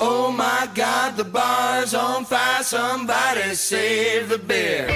Oh my God, the bar's on fire. Somebody save the beer.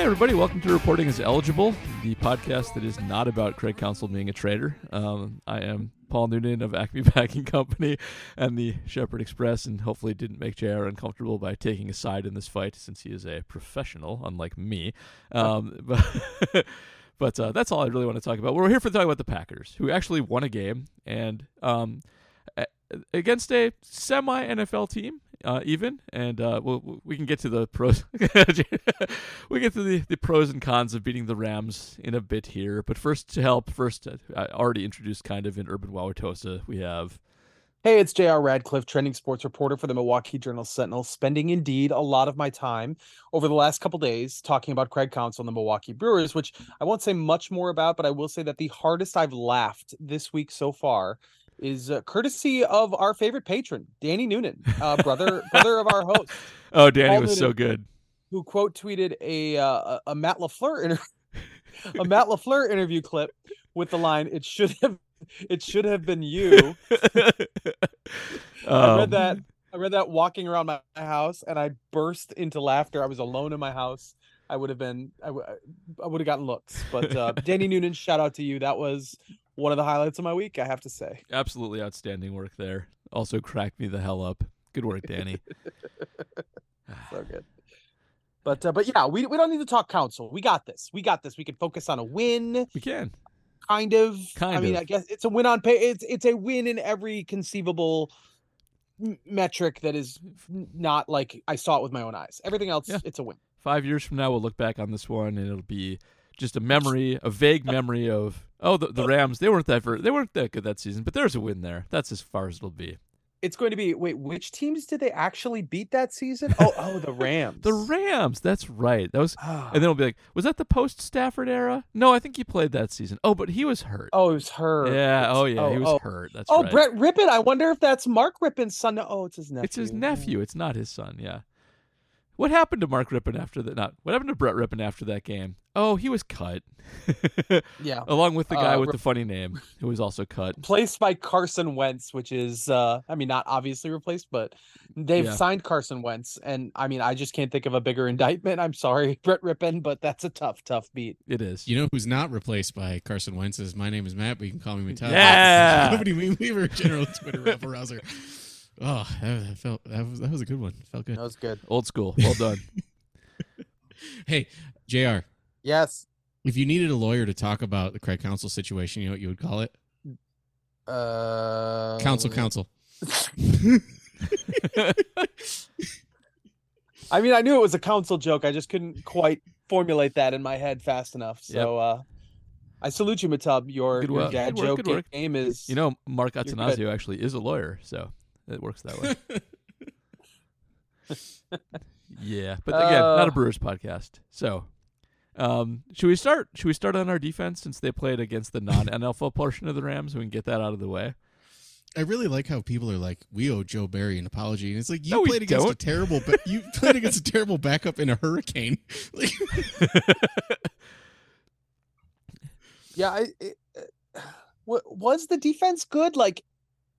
Hey, everybody, welcome to Reporting as Eligible, the podcast that is not about Craig Counsell being a traitor. Um, I am Paul Noonan of Acme Packing Company and the Shepherd Express, and hopefully didn't make JR uncomfortable by taking a side in this fight since he is a professional, unlike me. Um, but but uh, that's all I really want to talk about. We're here for talk about the Packers, who actually won a game and um, against a semi NFL team, uh, even, and uh, we'll, we can get to the pros. we get to the, the pros and cons of beating the Rams in a bit here. But first, to help, first uh, I already introduced kind of in Urban Wauwatosa, we have Hey, it's J.R. Radcliffe, trending sports reporter for the Milwaukee Journal Sentinel, spending indeed a lot of my time over the last couple days talking about Craig Counsell and the Milwaukee Brewers, which I won't say much more about, but I will say that the hardest I've laughed this week so far is uh, courtesy of our favorite patron, Danny Noonan, uh, brother brother of our host, oh Danny Paul was so good. who quote tweeted a uh, a- Matt Lafleur inter- a Matt Lafleur interview clip with the line, "It should have it should have been you." I Um, read that. I read that walking around my my house, and I burst into laughter. I was alone in my house. I would have been. I w- I would have gotten looks. But uh, Danny Noonan, shout out to you. That was one of the highlights of my week. I have to say. Absolutely outstanding work there. Also cracked me the hell up. Good work, Danny. So good. But uh, but yeah, we we don't need to talk council. We got this. We got this. We can focus on a win, we can. kind of. I Kind mean, of. I guess it's a win on pay. It's it's a win in every conceivable m- metric that is not like I saw it with my own eyes. Everything else, Yeah. it's a win. Five years from now, we'll look back on this one, and it'll be just a memory, a vague memory of oh, the, the Rams. They weren't that they weren't that good that season, but there's a win there. That's as far as it'll be. It's going to be wait, which teams did they actually beat that season? Oh, oh, the Rams. The Rams. That's right. That was, Ah. and then it'll be like, was that the post Stafford era? No, I think he played that season. Oh, but he was hurt. oh, he was her. yeah. Oh, yeah. he was oh. hurt. That's Oh, right. Brett Rypien. I wonder if that's Mark Rypien's son. Oh, it's his nephew. It's his nephew. It's not his son. Yeah. What happened to Mark Rypien after that? Not what happened to Brett Rypien after that game? Oh, he was cut, Yeah. along with the guy Uh, with Rip- the funny name, who was also cut. Replaced by Carson Wentz, which is, uh, I mean, not obviously replaced, but they've Yeah. signed Carson Wentz, and I mean, I just can't think of a bigger indictment. I'm sorry, Brett Rypien, but that's a tough, tough beat. It is. You know who's not replaced by Carson Wentz is my name is Matt, but you can call me Mattel. Yeah. Nobody me Weaver, general Twitter rabble rouser. Oh, that, that felt that was that was a good one. Felt good. That was good. Old school. Well done. Hey, Jr. Yes. If you needed a lawyer to talk about the Craig Counsell situation, you know what you would call it? Uh, Council, council. I mean, I knew it was a council joke. I just couldn't quite formulate that in my head fast enough. So, uh, I salute you, Matub. Your, Good your work, dad good work, joke good work. game is. you know, Mark You're good. Attanasio actually is a lawyer, so it works that way. yeah, but again, not a Uh. Brewers podcast. So, um, should we start? Should we start on our defense since they played against the non-NFL portion of the Rams? We can get that out of the way. I really like how people are like, "We owe Joe Barry an apology," and it's like you No, played against a don't. terrible, but you played against a terrible backup in a hurricane. Like, Yeah, I, it, uh, was the defense good? Like,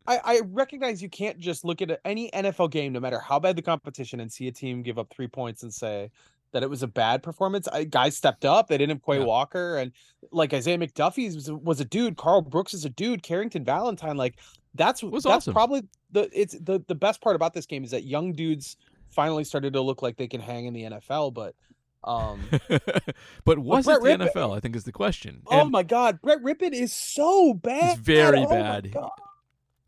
I, I recognize you can't just look at any NFL game, no matter how bad the competition, and see a team give up three points and say that it was a bad performance. I, guys stepped up. They didn't have Quay Yeah. Walker, and like Isaiah McDuffie was, a- was a dude. Karl Brooks is a dude. Carrington Valentine, like that's that's awesome. probably the it's the the best part about this game is that young dudes finally started to look like they can hang in the NFL, but. Um, but was Brett it the NFL? I think is the question. Oh And my God, Brett Rypien is so bad. very Oh my bad.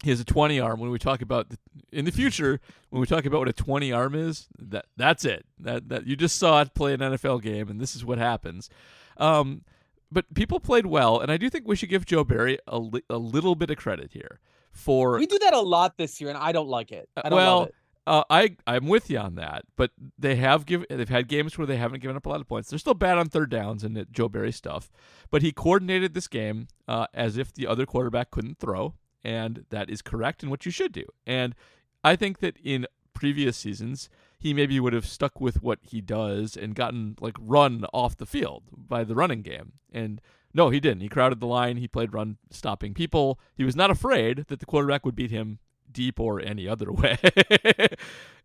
He has a 20 arm. When we talk about the, in the future, when we talk about what a 20 arm is, that that's it. That that you just saw it play an NFL game, and this is what happens. Um, but people played well, and I do think we should give Joe Barry a, li- a little bit of credit here for We do that a lot this year, and I don't like it. I don't well, love it. uh, I I'm with you on that, but they have given they've had games where they haven't given up a lot of points. They're still bad on third downs and Joe Barry stuff, but he coordinated this game uh, as if the other quarterback couldn't throw, and that is correct and what you should do. And I think that in previous seasons he maybe would have stuck with what he does and gotten like run off the field by the running game. And no, he didn't. He crowded the line. He played run stopping people. He was not afraid that the quarterback would beat him deep or any other way.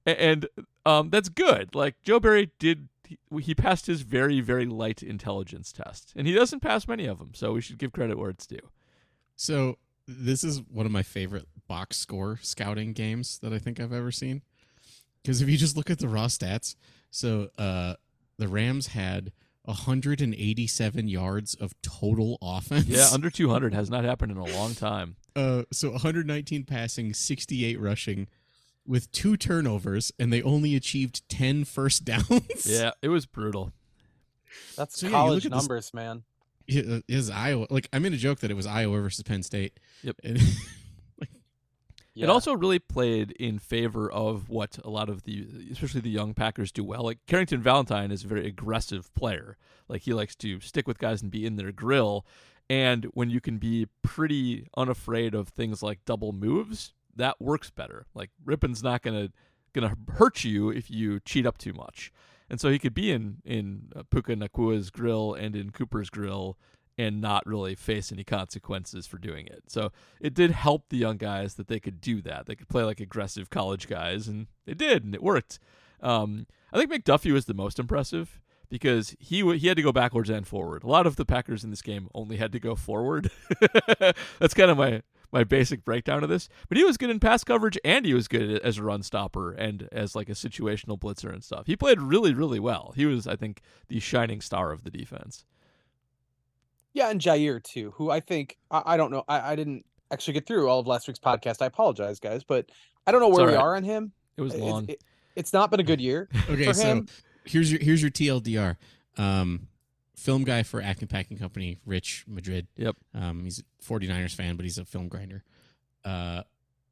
and um, that's good. Like Joe Barry did, he, he passed his very, very light intelligence test, and he doesn't pass many of them. So we should give credit where it's due. So this is one of my favorite box score scouting games that I think I've ever seen. Because if you just look at the raw stats, so uh, the Rams had 187 yards of total offense. Yeah, under 200 has not happened in a long time. Uh, so 119 passing, 68 rushing, with two turnovers, and they only achieved 10 first downs. Yeah, it was brutal. That's So, college look at this- numbers, man. It is Iowa. Like I made a joke that it was Iowa versus Penn State. Yep. And- Yeah. It also really played in favor of what a lot of the, especially the young Packers, do well. Like Carrington Valentine is a very aggressive player. Like he likes to stick with guys and be in their grill. And when you can be pretty unafraid of things like double moves, that works better. Like Rypien's not gonna gonna hurt you if you cheat up too much. And so he could be in in uh, Puka Nacua's grill and in Cooper's grill and not really face any consequences for doing it. So it did help the young guys that they could do that. They could play like aggressive college guys, and they did, and it worked. Um, I think McDuffie was the most impressive because he w- he had to go backwards and forward. A lot of the Packers in this game only had to go forward. That's kind of my my basic breakdown of this. But he was good in pass coverage, and he was good as a run stopper and as like a situational blitzer and stuff. He played really really well. He was, I think, the shining star of the defense. Yeah, and Jaire too, who I think I, I don't know. I, I didn't actually get through all of last week's podcast. I apologize, guys, but I don't know where we are on him. It was It's- long. it- it's not been a good year. okay, For so here's your here's your TLDR. Um, film guy for Acme Packing Company, Rich Madrid. Yep. Um, he's a 49ers fan, but he's a film grinder. Uh,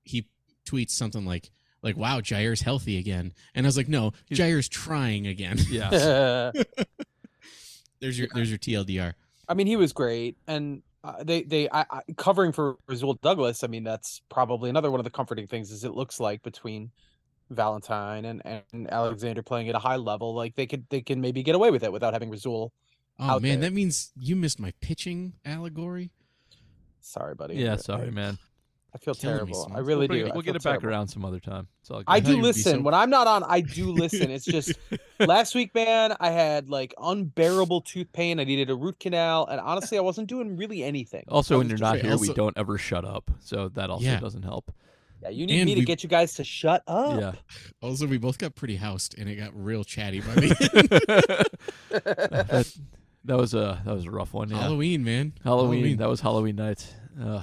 he tweets something like like Wow, Jaire's healthy again, and I was like, No, He's- Jaire's trying again. yeah. there's your there's your TLDR. I mean, he was great, and uh, they they I, I, covering for Rasul Douglas. I mean, that's probably another one of the comforting things. Is it looks like between Valentine and and Alexander playing at a high level, like they could they can maybe get away with it without having Rasul. Oh man, there. that means you missed my pitching allegory. Sorry, buddy. Yeah, sorry, man. I feel Killing terrible. I really we'll do. it- we'll get it back around some other time. It's all good. I do you'd listen. so- When I'm not on, I do listen. It's just last week, man, I had like unbearable tooth pain. I needed a root canal, and honestly, I wasn't doing really anything. Also, when you're not Wait, here, we don't ever shut up. So that also Yeah. doesn't help. yeah, you need and me to get you guys to shut up. Yeah. Also, we both got pretty housed, and it got real chatty by the end. that, that was a that was a rough one. Yeah. Halloween, man. Halloween. That was Halloween night. Uh,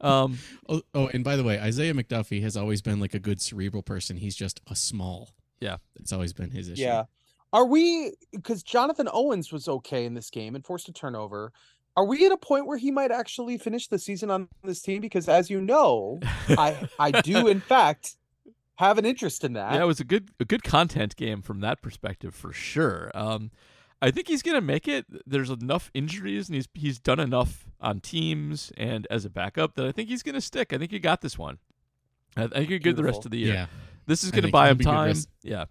um, Oh, oh, and by the way, Isaiah McDuffie has always been like a good cerebral person. He's just a small. Yeah. It's always been his issue. Yeah. Are we because Jonathan Owens was okay in this game and forced a turnover? Are we at a point where he might actually finish the season on this team? Because as you know, I I do in fact have an interest in that. yeah, it was a good a good content game from that perspective for sure. Um, I think he's gonna make it. There's enough injuries, and he's he's done enough on teams and as a backup that I think he's gonna stick. I think he got this one. I think you're good the rest of the year. Yeah. This is gonna buy him time. Yeah.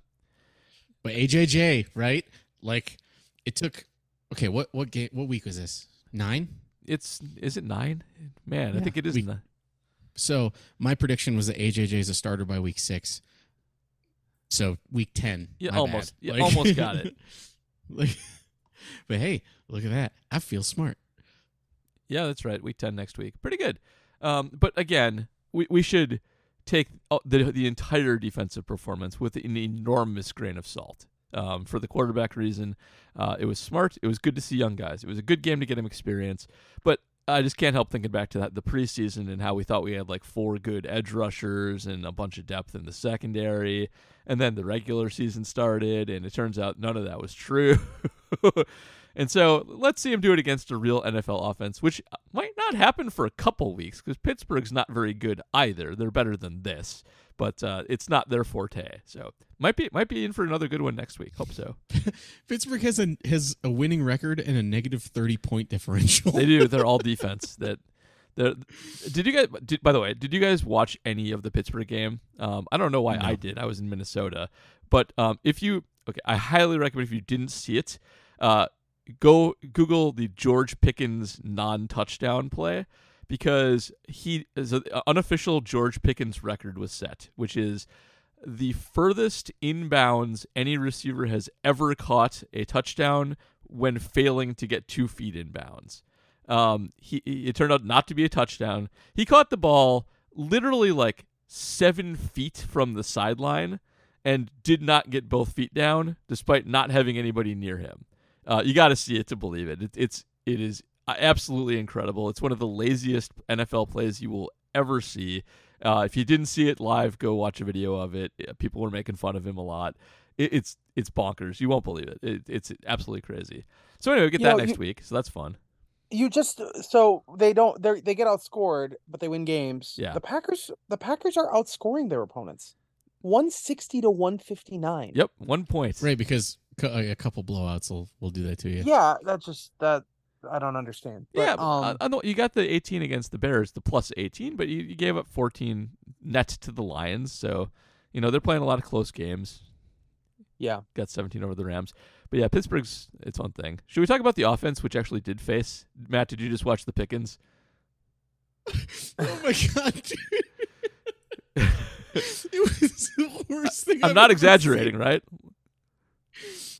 But AJJ, right? Like, it took. Okay, what what game? What week was this? Nine. It's is it nine? Man, I think it is We- nine. So my prediction was that AJJ is a starter by week six. So week ten. Yeah, almost. bad. Yeah, almost got it. Like, but hey, look at that. I feel smart. Yeah, that's right. Week ten next week. Pretty good. Um, but again, we we should take the the entire defensive performance with an enormous grain of salt. Um, for the quarterback reason, uh, it was smart. It was good to see young guys. It was a good game to get him experience. But I just can't help thinking back to that the preseason and how we thought we had like four good edge rushers and a bunch of depth in the secondary, and then the regular season started, and it turns out none of that was true. And so let's see him do it against a real NFL offense, which might not happen for a couple weeks because Pittsburgh's not very good either. They're better than this. But uh, it's not their forte. So might be might be in for another good one next week. Hope so. Pittsburgh has a has a winning record and a negative thirty point differential. They do. They're all defense. That. they're- Did you guys? Did, by the way, did you guys watch any of the Pittsburgh game? Um, I don't know why I did. I was in Minnesota, but um, if you okay, I highly recommend if you didn't see it, uh, go Google the George Pickens non-touchdown play because he is an unofficial George Pickens record was set, which is the furthest inbounds any receiver has ever caught a touchdown when failing to get two feet inbounds. Um, he he- it turned out not to be a touchdown. He caught the ball literally like seven feet from the sideline and did not get both feet down, despite not having anybody near him. Uh, you got to see it to believe it. it. It's it is absolutely incredible. It's one of the laziest NFL plays you will ever see. Uh, if you didn't see it live, go watch a video of it. Uh, People were making fun of him a lot. It, it's it's bonkers. You won't believe it. it it's absolutely crazy. So anyway, we get You that know, next you- week. So that's fun. you just so they don't they they get outscored, but they win games. Yeah. The Packers the Packers are outscoring their opponents. 160 to 159. Yep, one point. right, because a couple blowouts will will do that to you. Yeah, that's just that I don't understand. But, yeah, um, I, I know you got the 18 against the Bears, the plus 18, but you, you gave up 14 net to the Lions. So, you know, they're playing a lot of close games. yeah. Got 17 over the Rams. But yeah, Pittsburgh's its own thing. Should we talk about the offense, which actually did face? Matt, did you just watch the Pickens? oh my god, dude. it was the worst thing. I'm I've not ever exaggerating, seen. right?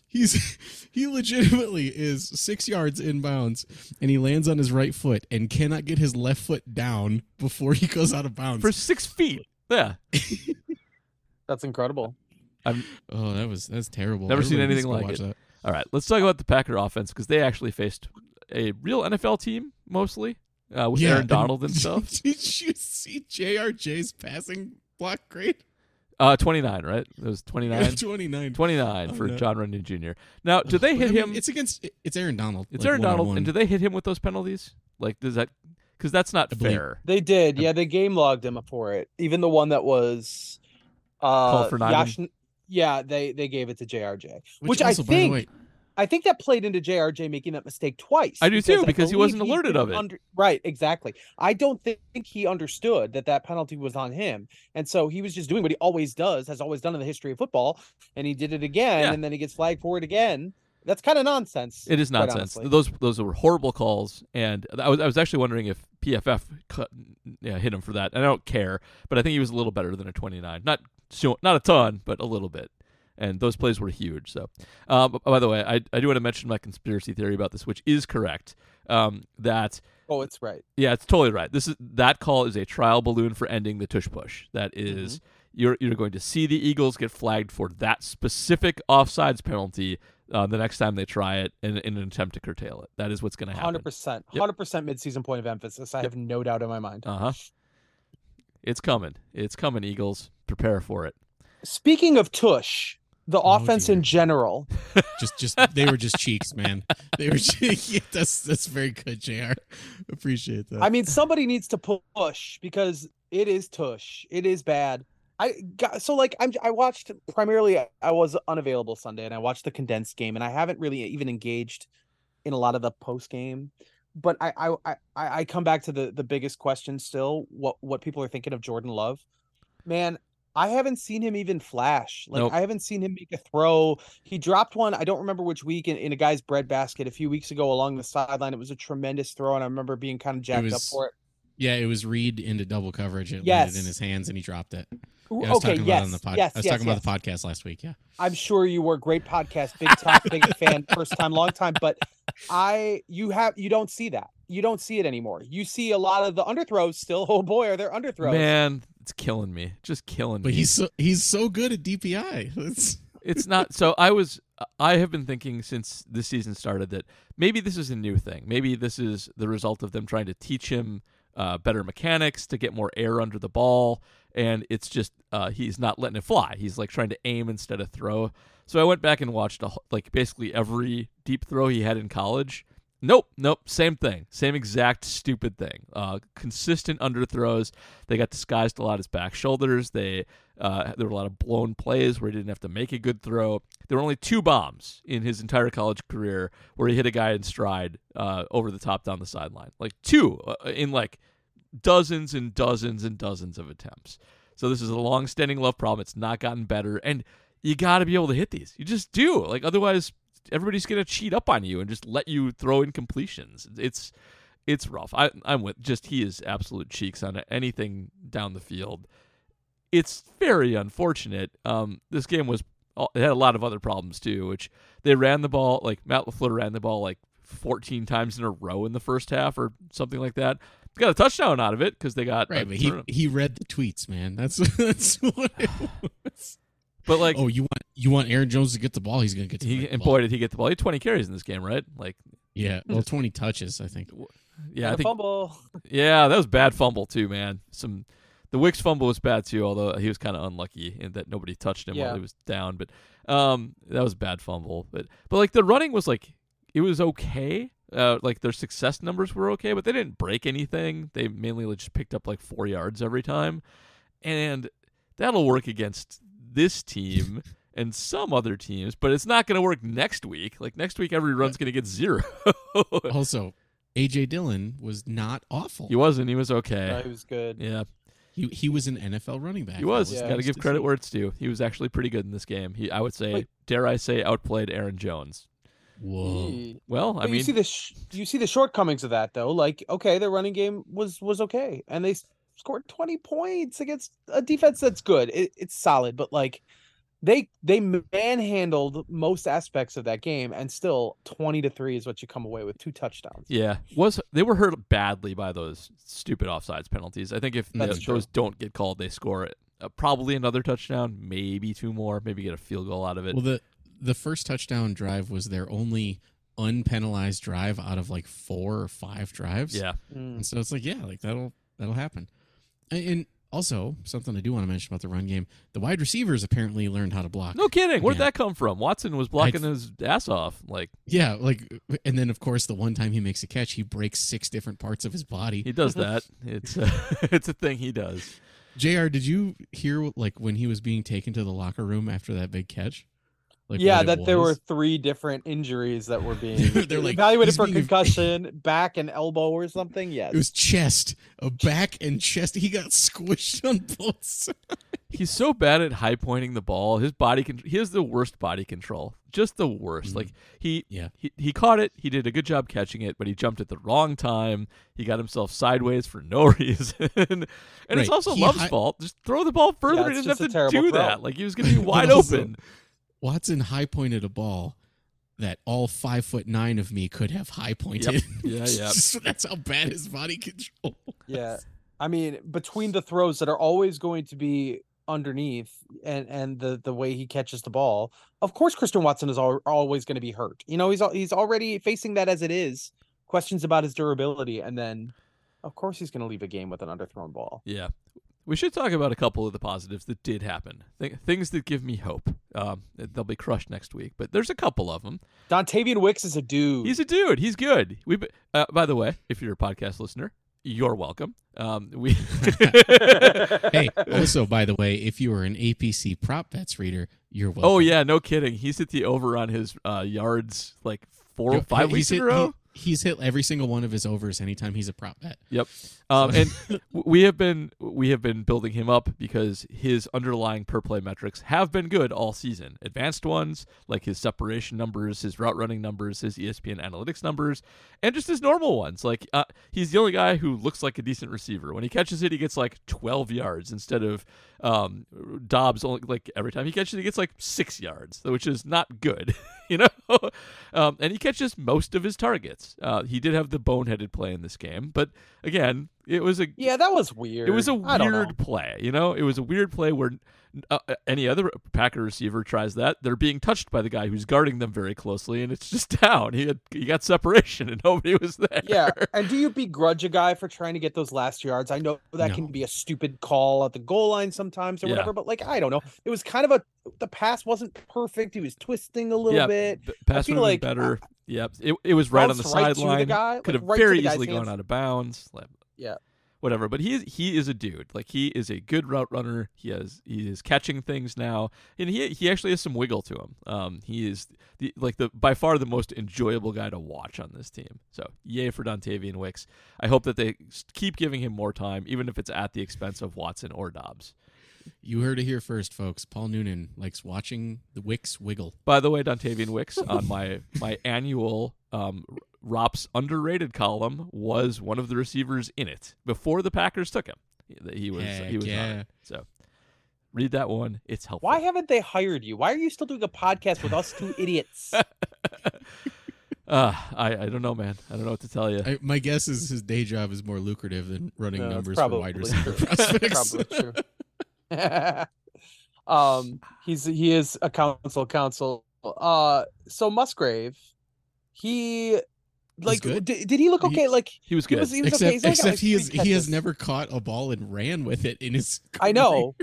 He's he legitimately is six yards inbounds, and he lands on his right foot and cannot get his left foot down before he goes out of bounds. For six feet. Yeah. That's incredible. oh, that was that's terrible. Never seen Everybody needs anything to go like watch it. that. All right, let's talk about the Packer offense because they actually faced a real NFL team mostly uh, with Yeah, Aaron Donald and stuff. Did you see JRJ's passing block grade? Uh, 29, right? It was 29. 29. 29 Oh, for no. Jon Runyan Jr. Now, do they hit I mean, him? It's against it's Aaron Donald. It's like, Aaron Donald, one-on-one. and do they hit him with those penalties? Like, does that? Because that's not I believe- fair. They did. Yeah, they game logged him for it. Even the one that was uh for Nijman? Yash- yeah, they they gave it to JRJ. Which, I also, by the think way, I think that played into JRJ making that mistake twice. I do too, because he wasn't alerted didn't of it. under- right, exactly. I don't think he understood that that penalty was on him, and so he was just doing what he always does, has always done in the history of football, and he did it again, Yeah. and then he gets flagged for it again. That's kind of nonsense. It is nonsense. Those those were horrible calls, and I was I was actually wondering if PFF cut, yeah, hit him for that. And I don't care, but I think he was a little better than a 29. Not not a ton, but a little bit. And those plays were huge. So, um, by the way, I I do want to mention my conspiracy theory about this, which is correct. Um, that Oh, it's right. Yeah, it's totally right. This is that call is a trial balloon for ending the tush push. That is- you're you're going to see the Eagles get flagged for that specific offsides penalty uh, the next time they try it in, in an attempt to curtail it. That is what's going to happen. Hundred percent, Yep. hundred percent mid-season point of emphasis. I have no doubt in my mind. Uh huh. It's coming. It's coming. Eagles, prepare for it. Speaking of tush, the Oh, offense dear. in general. just just they were just cheeks, man. They were. yeah, that's that's very good, Jr. Appreciate that. I mean, somebody needs to push because it is tush. It is bad. I got so like I'm I watched primarily I was unavailable Sunday and I watched the condensed game and I haven't really even engaged in a lot of the post game. But I I I I come back to the the biggest question still what what people are thinking of Jordan Love. Man, I haven't seen him even flash. Like Nope. I haven't seen him make a throw. He dropped one. I don't remember which week in, in a guy's bread basket a few weeks ago along the sideline. It was a tremendous throw, and I remember being kind of jacked up for it. yeah, it was Reed into double coverage. It landed Yes. in his hands and he dropped it. Ooh, Yeah, I was okay, talking yes, about the pod- yes, I was yes, talking yes. about the podcast last week. Yeah. I'm sure you were great podcast, big talk, big fan, first time, long time. But I, you have, you don't see that. You don't see it anymore. You see a lot of the underthrows still. Oh boy, are there underthrows? Man, it's killing me. Just killing But me. But he's so he's so good at DPI. It's, it's not so i was i have been thinking since this season started that maybe this is a new thing maybe this is the result of them trying to teach him uh, better mechanics to get more air under the ball and it's just uh, he's not letting it fly he's like trying to aim instead of throw so i went back and watched a, like basically every deep throw he had in college Nope, nope. Same thing. Same exact stupid thing. Uh, consistent underthrows. They got disguised a lot as back shoulders. They uh, there were a lot of blown plays where he didn't have to make a good throw. There were only two bombs in his entire college career where he hit a guy in stride uh, over the top down the sideline. Like two uh, in like dozens and dozens and dozens of attempts. So this is a long-standing love problem. It's not gotten better, and you got to be able to hit these. You just do. Like otherwise, everybody's gonna cheat up on you and just let you throw in completions. It's it's rough. I, I'm with just he is absolute cheeks on anything down the field. It's very unfortunate. Um, this game was it had a lot of other problems too, which they ran the ball like Matt Lafleur ran the ball like 14 times in a row in the first half or something like that. Got a touchdown out of it because they got right. But he he read the tweets, man. That's that's what it was. But like, oh, you want you want Aaron Jones to get the ball? He's gonna get the he, and ball. boy did he get the ball. He had 20 carries in this game, right? Like, yeah, well, 20 touches, I think. Yeah, I think. Fumble. Yeah, that was bad fumble too, man. Some the Wicks fumble was bad too, although he was kind of unlucky in that nobody touched him Yeah. while he was down. But um, that was a bad fumble. But but like the running was like it was okay. Uh, like their success numbers were okay, but they didn't break anything. They mainly just picked up like four yards every time, and that'll work against this team and some other teams, but it's not going to work next week. Like next week, every run's going to get zero. Also, AJ Dillon was not awful. he wasn't. He was okay. No, he was good. Yeah, He he was an NFL running back. he was. Yeah, Got to give credit where it's due. He was actually pretty good in this game. He, I would say, Wait. dare I say, outplayed Aaron Jones. Whoa. Well, I But mean, you see the sh- you see the shortcomings of that though. Like, okay, their running game was was okay, and they scored twenty points against a defense that's good. It, it's solid, but like they they manhandled most aspects of that game, and still twenty to three is what you come away with two touchdowns. yeah, was they were hurt badly by those stupid offsides penalties. I think if That's the- those don't get called, they score it. Uh, probably another touchdown, maybe two more, maybe get a field goal out of it. Well, the the first touchdown drive was their only unpenalized drive out of like four or five drives. yeah, Mm. And so it's like, yeah, like that'll that'll happen. And, and also something I do want to mention about the run game: the wide receivers apparently learned how to block. no kidding. Where'd Yeah. that come from? Watson was blocking his ass off. Like Yeah, like, and then of course the one time he makes a catch, he breaks six different parts of his body. he does that. It's uh, it's a thing he does. Jr., did you hear like when he was being taken to the locker room after that big catch? Like yeah, what it that there were three different injuries that were being They're like, evaluated for being- concussion, back and elbow or something. Yes. It was chest, a back and chest. He got squished on both sides. He's so bad at high pointing the ball. His body con- he has the worst body control. Just the worst. Mhm. Like he Yeah. he he caught it. He did a good job catching it, but he jumped at the wrong time. He got himself sideways for no reason. and it's also He Love's hi- fault. Just throw the ball further. Yeah, he didn't have to do terrible throw. that. Like he was going to be wide also- open. Watson high pointed a ball that all five foot nine of me could have high pointed. Yeah, yeah. That's how bad his body control. Yeah. I mean, between the throws that are always going to be underneath and and the the way he catches the ball, of course Christian Watson is al- always going to be hurt. You know, he's he's already facing that as it is. Questions about his durability and then of course he's going to leave a game with an underthrown ball. Yeah. We should talk about a couple of the positives that did happen. Th- things that give me hope. Um, they'll be crushed next week, but there's a couple of them. Dontayvion Wicks is a dude. He's a dude. He's good. We, uh, by the way, if you're a podcast listener, you're welcome. Um, we hey, also by the way, if you are an APC prop bets reader, you're welcome. Oh yeah, no kidding. He's hit the over on his uh, yards like four, or five he's weeks in a row. he- he's hit every single one of his overs anytime he's a prop bet. Yep. Um, and we have been we have been building him up because his underlying per play metrics have been good all season. Advanced ones like his separation numbers, his route running numbers, his ESPN analytics numbers, and just his normal ones. Like uh, he's the only guy who looks like a decent receiver. When he catches it, he gets like 12 yards instead of um, Dobbs. Only like every time he catches it, he gets like six yards, which is not good. you know, um, and he catches most of his targets. Uh, he did have the boneheaded play in this game, but again, it was a yeah, that was weird. it was a weird play. You know, it was a weird play where uh, any other Packer receiver tries that, they're being touched by the guy who's guarding them very closely, and it's just down. He had he got separation, and nobody was there. Yeah, and do you begrudge a guy for trying to get those last yards? I know that No. can be a stupid call at the goal line sometimes or Yeah. whatever, but like I don't know. It was kind of a the pass wasn't perfect. He was twisting a little Yeah, bit. pass would like- better. Yep. It, it was right on the right sideline. Could like, have right very easily gone hands. out of bounds. Like, Yeah. Whatever. But he is he is a dude. Like he is a good route runner. He has he is catching things now. And he he actually has some wiggle to him. Um he is the like the by far the most enjoyable guy to watch on this team. So yay for Dontayvion Wicks. I hope that they keep giving him more time, even if it's at the expense of Watson or Dobbs. You heard it here first, folks. Paul Noonan likes watching the Wicks wiggle. By the way, Dontayvion Wicks on my my annual um, Rops underrated column was one of the receivers in it before the Packers took him. He, he was Heck he was on it. So read that one. It's helpful. Why haven't they hired you? Why are you still doing a podcast with us two idiots? Uh, I I don't know, man. I don't know what to tell you. I, my guess is his day job is more lucrative than running No, numbers for wide probably receiver true. prospects. Probably true. um, he's he is a council council. Uh, so Musgrave, he like good. Did, did he look He- okay? like He was he good. was, he was except okay. He's got, except like, he is three he has never caught a ball and ran with it in his. I know.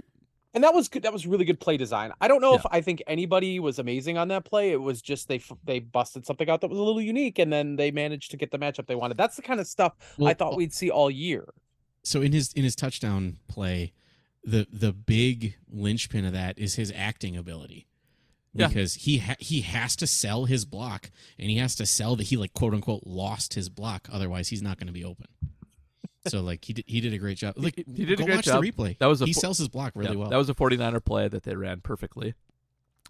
And that was good. That was really good play design. I don't know Yeah. if I think anybody was amazing on that play. It was just they they busted something out that was a little unique, and then they managed to get the matchup they wanted. That's the kind of stuff I thought we'd see all year. so in his in his touchdown play, the the big linchpin of that is his acting ability. Yeah. Because he ha- he has to sell his block, and he has to sell that he like quote unquote lost his block. Otherwise, he's not going to be open. So like he did he did a great job. Like He- he did a go great watch job. the replay. That was a he sells his block really Yeah, well. That was a 49er play that they ran perfectly.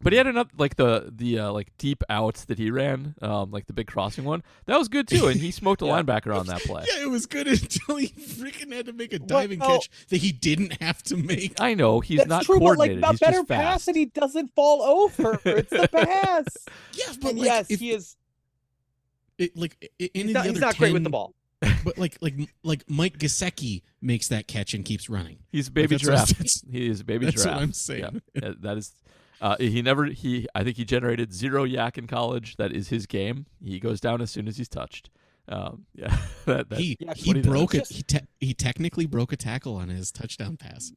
But he had enough like the the uh, like deep outs that he ran, um, like the big crossing one. That was good too, and he smoked a Yeah. linebacker on that play. Yeah, it was good until he freaking had to make a diving Well- catch that he didn't have to make. I know he's That's not true, but like coordinated. he's better just pass fast. and he doesn't fall over. It's the pass. Yeah, but like, yes, if, he is. it, like i- any He's not, the he's other not great with the ball. but like like like Mike Gesicki makes that catch and keeps running. He's a baby Like, that's giraffe. he is a baby That's giraffe. what I'm saying. Yeah, that is. Uh, he never. He. I think he generated zero yak in college. That is his game. He goes down as soon as he's touched. Um, yeah. that, that, he Yeah, he what he does. broke it. He te- he technically broke a tackle on his touchdown pass.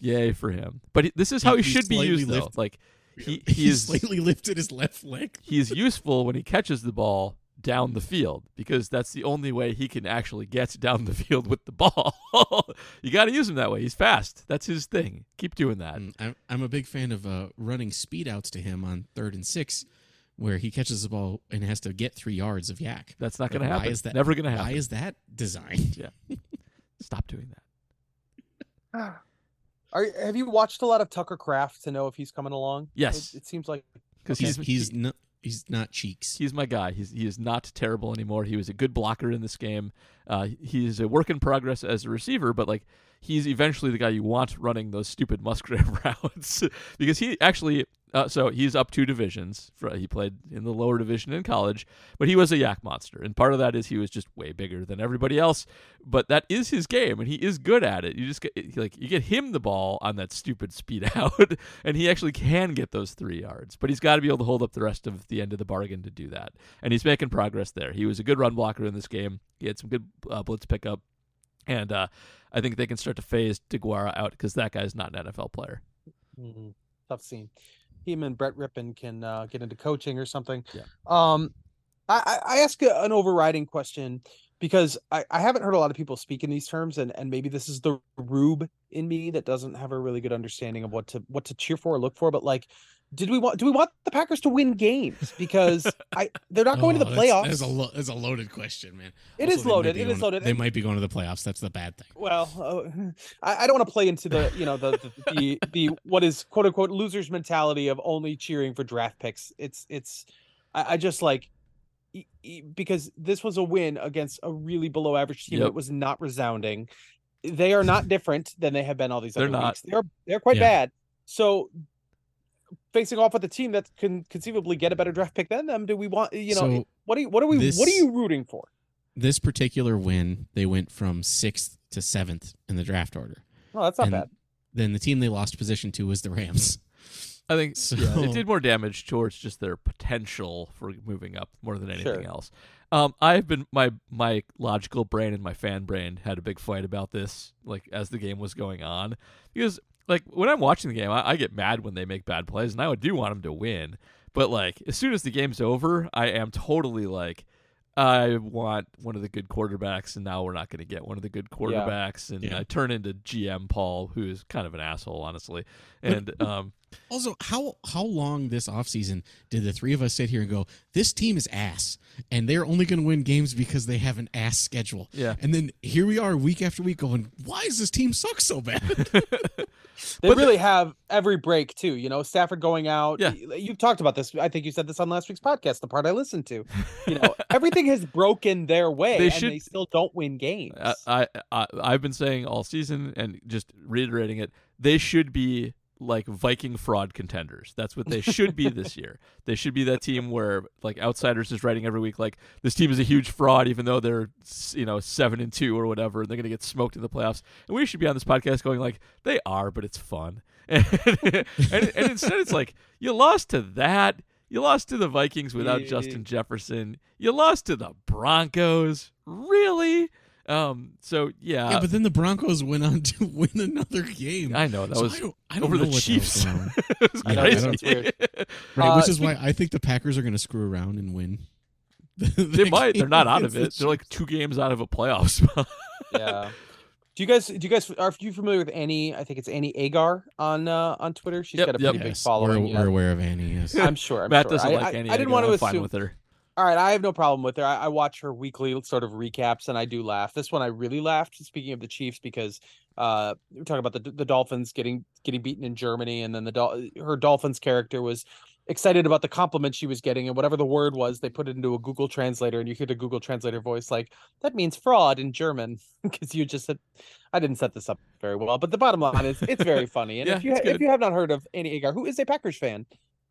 yay for him. But he, this is how he, He- he should be slightly used, though. Like he, He, he is. slightly lifted his left leg. he's useful when he catches the ball down the field because that's the only way he can actually get down the field with the ball. you got to use him that way. He's fast. That's his thing. Keep doing that. I'm I'm a big fan of uh, running speed outs to him on third and six, where he catches the ball and has to get three yards of yak. That's not Like, going to why happen. is that- Never going to happen. Why is that designed? yeah. Stop doing that. Are have you watched a lot of Tucker Kraft to know if he's coming along? Yes. It, it seems like Because He's he's he's not he's not cheeks. He's my guy. He's he is not terrible anymore. He was a good blocker in this game. Uh, he's a work in progress as a receiver, but like he's eventually the guy you want running those stupid Musgrave routes because he actually. Uh, so he's up two divisions. For, he played in the lower division in college, but he was a yak monster, and part of that is he was just way bigger than everybody else. But that is his game, and he is good at it. You just get like you get him the ball on that stupid speed out, and he actually can get those three yards. But he's got to be able to hold up the rest of the end of the bargain to do that, and he's making progress there. He was a good run blocker in this game. He had some good uh, blitz pickup, and uh, I think they can start to phase DeGuara out because that guy's not an NFL player. Mhm. tough scene. Him and Brett Rypien can uh, get into coaching or something. Yeah. Um, I, I I ask a, an overriding question because I, I haven't heard a lot of people speak in these terms, and, and maybe this is the rube in me that doesn't have a really good understanding of what to what to cheer for or look for. But like, did we want do we want the Packers to win games? Because I they're not going to the Oh, that's- playoffs. That's, a lo- that's a loaded question, man. It Also, is loaded. It is going- loaded. They And- might be going to the playoffs. That's the bad thing. Well, uh, I, I don't want to play into the you know the the, the the what is quote unquote losers mentality of only cheering for draft picks. It's it's I, I just like e- e- because this was a win against a really below average team. Yep. It was not resounding. They are not different than they have been all these They're other not. weeks. They're they're quite Yeah. bad. So facing off with a team that can conceivably get a better draft pick than them, do we want you know So, what are you, what are we what are you rooting for? This particular win, they went from sixth to seventh in the draft order. No, that's not And bad. Then the team they lost position to was the Rams. I think yeah, it did more damage towards just their potential for moving up more than anything Sure. else. Um, I've been my my logical brain and my fan brain had a big fight about this, like as the game was going on, because like when I'm watching the game, I, I get mad when they make bad plays, and I do want them to win. But like as soon as the game's over, I am totally like I want one of the good quarterbacks, and now we're not going to get one of the good quarterbacks, and Yeah. I turn into GM Paul, who is kind of an asshole, honestly. And um, Also, how how long this offseason did the three of us sit here and go, this team is ass, and they're only going to win games because they have an ass schedule. Yeah. And then here we are, week after week, going, why does this team suck so bad? They But the- really have every break too. You know, Stafford going out. Yeah. You've talked about this. I think you said this on last week's podcast, the part I listened to. You know, everything has broken their way, They and should- they still don't win games. I, I, I I've been saying all season, and just reiterating it, they should be like Viking fraud contenders. That's what they should be this year. They should be that team where like outsiders is writing every week like this team is a huge fraud, even though they're you know seven and two or whatever. And they're gonna get smoked in the playoffs. And we should be on this podcast going like they are, but it's fun. And, and, and instead, it's like you lost to that. You lost to the Vikings without Yeah. Justin Jefferson. You lost to the Broncos. Really? Um. So yeah, yeah, but then the Broncos went on to win another game. I know that So was I don't, I don't over know the Chiefs. hell's going it was I know, crazy. weird. Right, Uh, which is why I think the Packers are going to screw around and win. the- they might. They're not out of against the it. They're like two games out of a playoff spot. yeah. Do you guys? Do you guys? Are you familiar with Annie? I think it's Annie Agar on uh, on Twitter. She's Yep, got a yep. pretty big Yes, following. We're, you we're aware of Annie. Yes. I'm sure. I'm Matt sure. doesn't I, like I- any. I didn't want to I'm fine assume. with her. All right, I have no problem with her. I, I watch her weekly sort of recaps, and I do laugh. This one I really laughed. Speaking of the Chiefs, because uh, we're talking about the the Dolphins getting getting beaten in Germany, and then the Dol- her Dolphins character was excited about the compliment she was getting, and whatever the word was, they put it into a Google translator, and you hear the Google translator voice like that means fraud in German, because you just said. I didn't set this up very well, but the bottom line is it's very funny. And Yeah, if you ha- if you have not heard of Annie Agar, who is a Packers fan,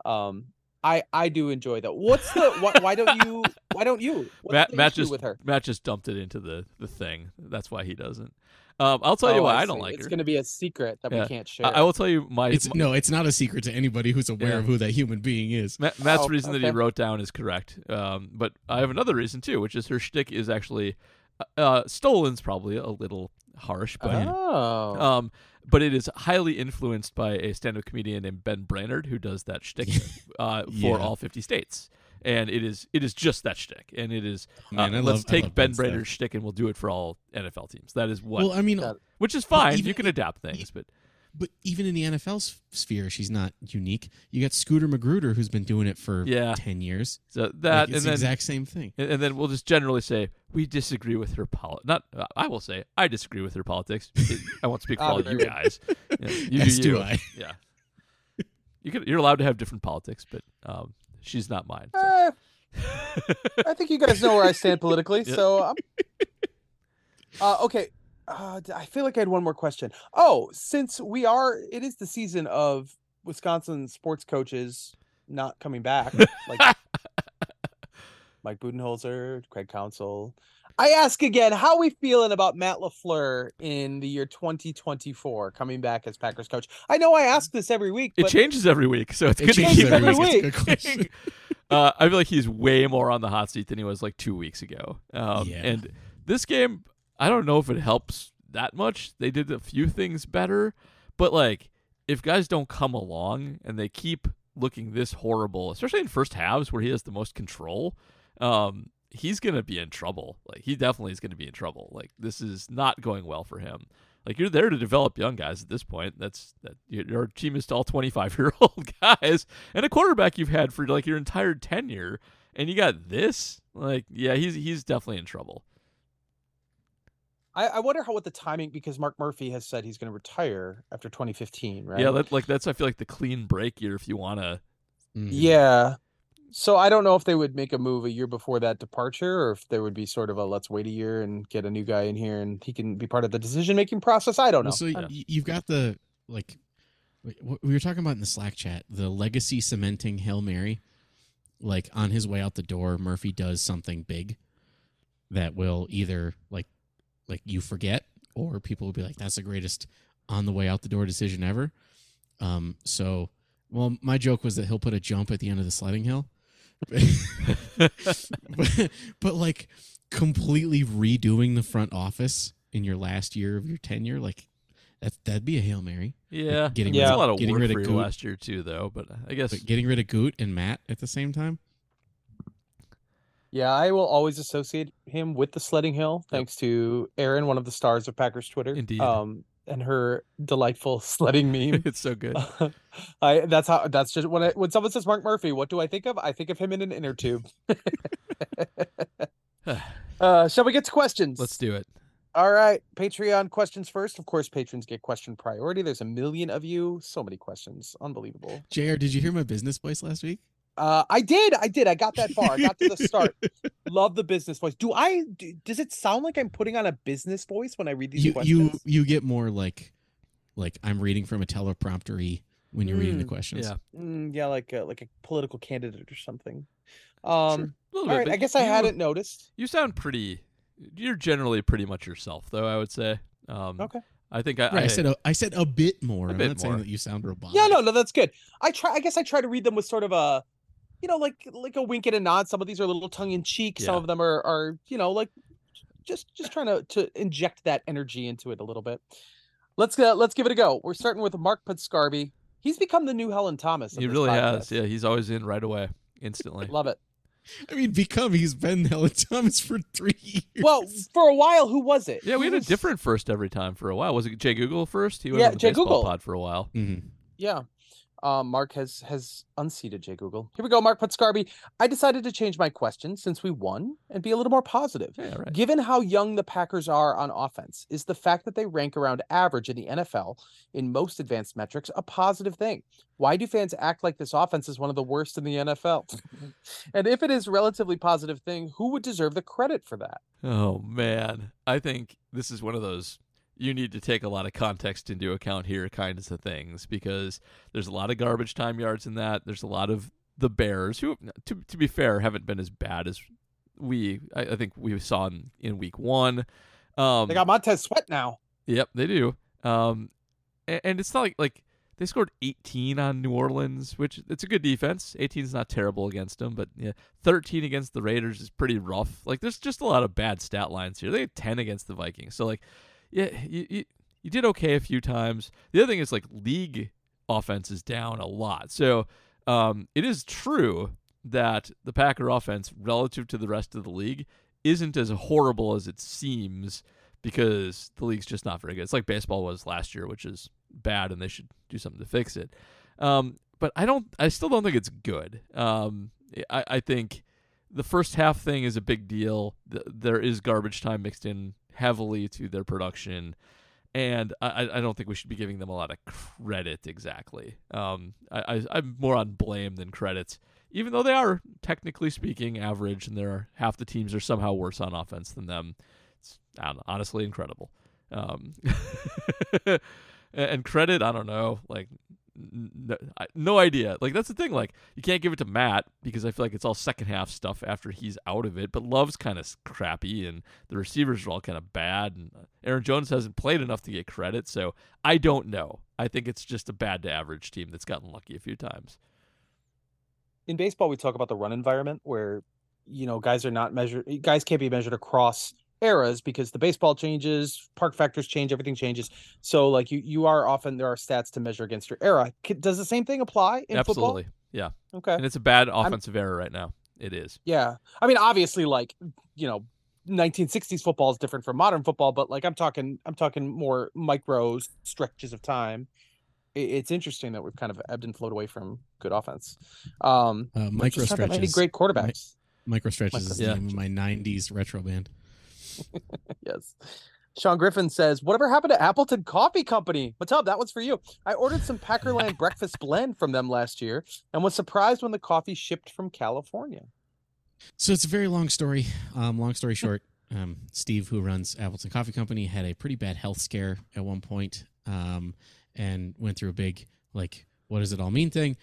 um, I I do enjoy that. What's the why, why don't you why don't you? What's Matt, the Matt issue just with her. Matt just dumped it into the the thing. That's why he doesn't. Um, I'll tell you Oh, why I, don't see. like It's her. going to be a secret that Yeah. we can't share. I, I will tell you my. It's no, it's not a secret to anybody who's aware Yeah. of who that human being is. Matt, Matt's Oh, reason that he wrote down is correct. Um, but I have another reason too, which is her shtick is actually uh, stolen's probably a little harsh, but oh, um, but it is highly influenced by a stand-up comedian named Ben Brainerd who does that shtick uh, for Yeah. all 50 states. And it is it is just that shtick, and it is. Man, uh, I let's love- take Ben Ben's. Brainerd's shtick, and we'll do it for all NFL teams. That is what, Well, I mean, Got it. which is fine. even- you can adapt things, but but even in the NFL sphere, she's not unique. You got Scooter Magruder, who's been doing it for Yeah. ten years. so Like, it's and the then exact same thing. and, and then we'll just generally say we disagree with her poli- Not uh, I will say I disagree with her politics. I won't speak for all you guys. You, know, you As do do you. I. Yeah, you can, you're allowed to have different politics, but um, she's not mine. so. Eh, I think you guys know where I stand politically. Yeah. So, um, uh, okay. Uh, d- I feel like I had one more question. Oh, since we are, it is the season of Wisconsin sports coaches not coming back, like Mike Budenholzer, Craig Counsell. I ask again, how we feeling about Matt Lafleur in the year 2024 coming back as Packers coach? I know I ask this every week, it changes every week, so it's It good to keep every it week. It's a good uh, I feel like he's way more on the hot seat than he was like two weeks ago. Um, Yeah. And this game, I don't know if it helps that much. They did a few things better, but like if guys don't come along and they keep looking this horrible, especially in first halves where he has the most control, um, he's gonna be in trouble. Like he definitely is gonna be in trouble. Like this is not going well for him. Like you're there to develop young guys at this point. That's that your team is all 25 year old guys and a quarterback you've had for like your entire tenure, and you got this. Like yeah, he's he's definitely in trouble. I, I wonder how what the timing because Mark Murphy has said he's going to retire after 2015, right? Yeah, that, like that's I feel like the clean break year if you want to. Mhm. Yeah. So I don't know if they would make a move a year before that departure, or if there would be sort of a let's wait a year and get a new guy in here and he can be part of the decision making process. I don't know. Well, so y- you've got the like what we were talking about in the Slack chat, the legacy cementing Hail Mary. Like on his way out the door, Murphy does something big that will either like like you forget or people will be like, that's the greatest on the way out the door decision ever. Um so well my joke was that he'll put a jump at the end of the sledding hill. but, but like completely redoing the front office in your last year of your tenure, like That that'd be a hail mary. Yeah, getting It's rid a of- lot of getting work rid of for Goot. last year too, though. But I guess But getting rid of Goot and Matt at the same time. Yeah, I will always associate him with the sledding hill, thanks to Erin, one of the stars of Packers Twitter. Indeed. Um, and her delightful sledding meme. it's so good. I that's how that's just when I, when someone says Mark Murphy, what do I think of? I think of him in an inner tube. uh, shall we get to questions? Let's do it. All right, Patreon questions first. Of course, patrons get question priority. There's a million of you, so many questions, unbelievable. Jr. Did you hear my business voice last week? Uh, I did, I did. I got that far. I got to the start. Love the business voice. Do I? Do, does it sound like I'm putting on a business voice when I read these You questions? you you get more like like I'm reading from a teleprompter when you're reading the Mm, questions. Yeah, Mm, yeah, like a, like a political candidate or something. Um, a all bit. right. I guess I hadn't noticed. You sound pretty. You're generally pretty much yourself, though. I would say. Um, Okay. I think I, Right, I, said a, I said a bit more. A I'm bit not saying that you sound robotic. Yeah, no, no, that's good. I try. I guess I try to read them with sort of a, you know, like like a wink and a nod. Some of these are a little tongue in cheek. Some of them are are you know like just just trying to to inject that energy into it a little bit. Let's uh, let's give it a go. We're starting with Mark Putscarby. He's become the new Helen Thomas. he this really has. Yeah, he's always in right away, instantly. Love it. I mean, become he's been Helen Thomas for three years. Well, for a while, who was it? Yeah, we Who had a different first every time for a while. Was it Jay Google first? He was Yeah, on the Jay baseball Google. pod for a while. Mhm. Yeah. Um, Mark has has unseated Jay Google. Here we go, Mark Putscarby. I decided to change my question since we won and be a little more positive. Yeah, right. Given how young the Packers are on offense, is the fact that they rank around average in the NFL in most advanced metrics a positive thing? Why do fans act like this offense is one of the worst in the NFL? and if it is a relatively positive thing, who would deserve the credit for that? Oh man, I think this is one of those you need to take a lot of context into account here kinds of things because there's a lot of garbage time yards in that. There's a lot of the Bears who to to be fair haven't been as bad as we I, I think we saw in, in week 1. Um They got Montez Sweat now. Yep, they do. Um, and, and it's not like like they scored 18 on New Orleans, which it's a good defense. 18 is not terrible against them, but yeah, 13 against the Raiders is pretty rough. Like there's just a lot of bad stat lines here. They had 10 against the Vikings, so like, yeah, you you, you did okay a few times. The other thing is like league offense is down a lot, so um, it is true that the Packer offense relative to the rest of the league isn't as horrible as it seems because the league's just not very good. It's like baseball was last year, which is bad, and they should do something to fix it. Um, but I don't. I still don't think it's good. Um, I, I think the first half thing is a big deal. There is garbage time mixed in heavily to their production, and I, I- don't think we should be giving them a lot of credit exactly. Um, I, I'm more on blame than credit, even though they are technically speaking average, and there half the teams are somehow worse on offense than them. It's hon- honestly incredible. Um, and credit, I don't know, like no, no idea. Like that's the thing. Like you can't give it to Matt because I feel like it's all second half stuff after he's out of it. But Love's kind of crappy, and the receivers are all kind of bad. And uh, Aaron Jones hasn't played enough to get credit, so I don't know. I think it's just a bad to average team that's gotten lucky a few times. in baseball we talk about the run environment where you know guys are not measured guys can't be measured across eras because the baseball changes park factors change everything changes so like you you are often there are stats to measure against your era does the same thing apply in Absolutely, yeah. okay And it's a bad offensive error right now. It is. yeah i mean obviously like you know 1960s football is different from modern football but like i'm talking i'm talking more micro stretches of time it's interesting that we've kind of ebbed and flowed away from good offense um Uh, micro just haven't any great quarterbacks Micro stretches is the Yeah. name of my '90s retro band. yes. Sean Griffin says, Whatever happened to Appleton Coffee Company? What's up? That one's for you. I ordered some Packerland breakfast blend from them last year and was surprised when the coffee shipped from California. So it's a very long story. Um, long story short, um, Steve, who runs Appleton Coffee Company, had a pretty bad health scare at one point, um, and went through a big like, what does it all mean thing.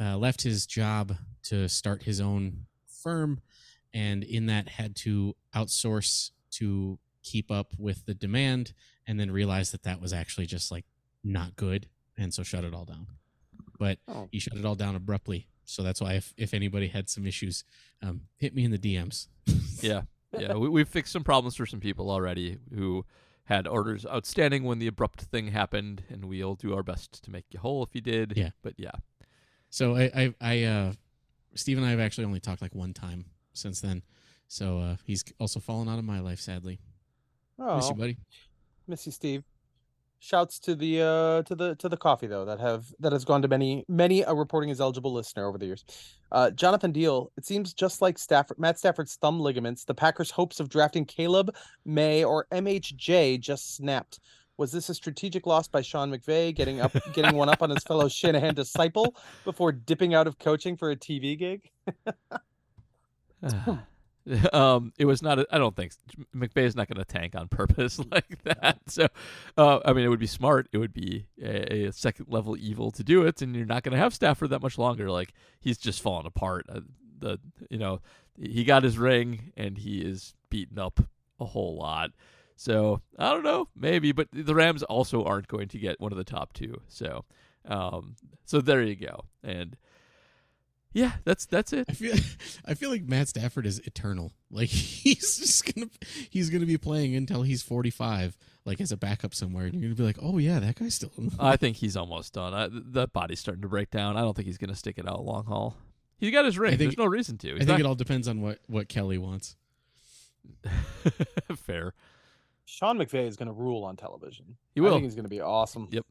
Uh, left his job to start his own firm, and in that had to outsource to keep up with the demand, and then realized that that was actually just like not good, and so shut it all down. But Oh. he shut it all down abruptly. So that's why if, if anybody had some issues, um, hit me in the DMs. Yeah, yeah. We, we've fixed some problems for some people already who had orders outstanding when the abrupt thing happened, and we'll do our best to make you whole if you did. Yeah. But yeah, So I, I, I, uh, Steve and I have actually only talked like one time since then. So uh, he's also fallen out of my life, sadly. Oh, Miss you, buddy. miss you, Steve. Shouts to the uh to the to the coffee though that have that has gone to many many a Reporting as Eligible listener over the years. Uh, Jonathan Deal. It seems just like Stafford Matt Stafford's thumb ligaments. The Packers' hopes of drafting Caleb Maye or MHJ just snapped. Was this a strategic loss by Sean McVay, getting up getting one up on his fellow Shanahan disciple before dipping out of coaching for a TV gig? um, it was not. I I don't think McVay is not going to tank on purpose like that. So, uh, I mean, it would be smart. It would be a, a second level evil to do it, and you're not going to have Stafford that much longer. Like he's just falling apart. Uh, the you know he got his ring, and he is beaten up a whole lot. So I don't know, maybe, but the Rams also aren't going to get one of the top two. So, um, so there you go, and. Yeah, that's that's it. I feel I feel like Matt Stafford is eternal. Like he's just gonna he's gonna be playing until he's forty five, like as a backup somewhere, and you're gonna be like, oh yeah, that guy's still. I think he's almost done. I, the body's starting to break down. I don't think he's going to stick it out long haul. He's got his ring. think- There's no reason to. I He's think it all depends on what what Kelly wants. fair. Sean McVay is going to rule on television. He I will. think he's going to be awesome. Yep.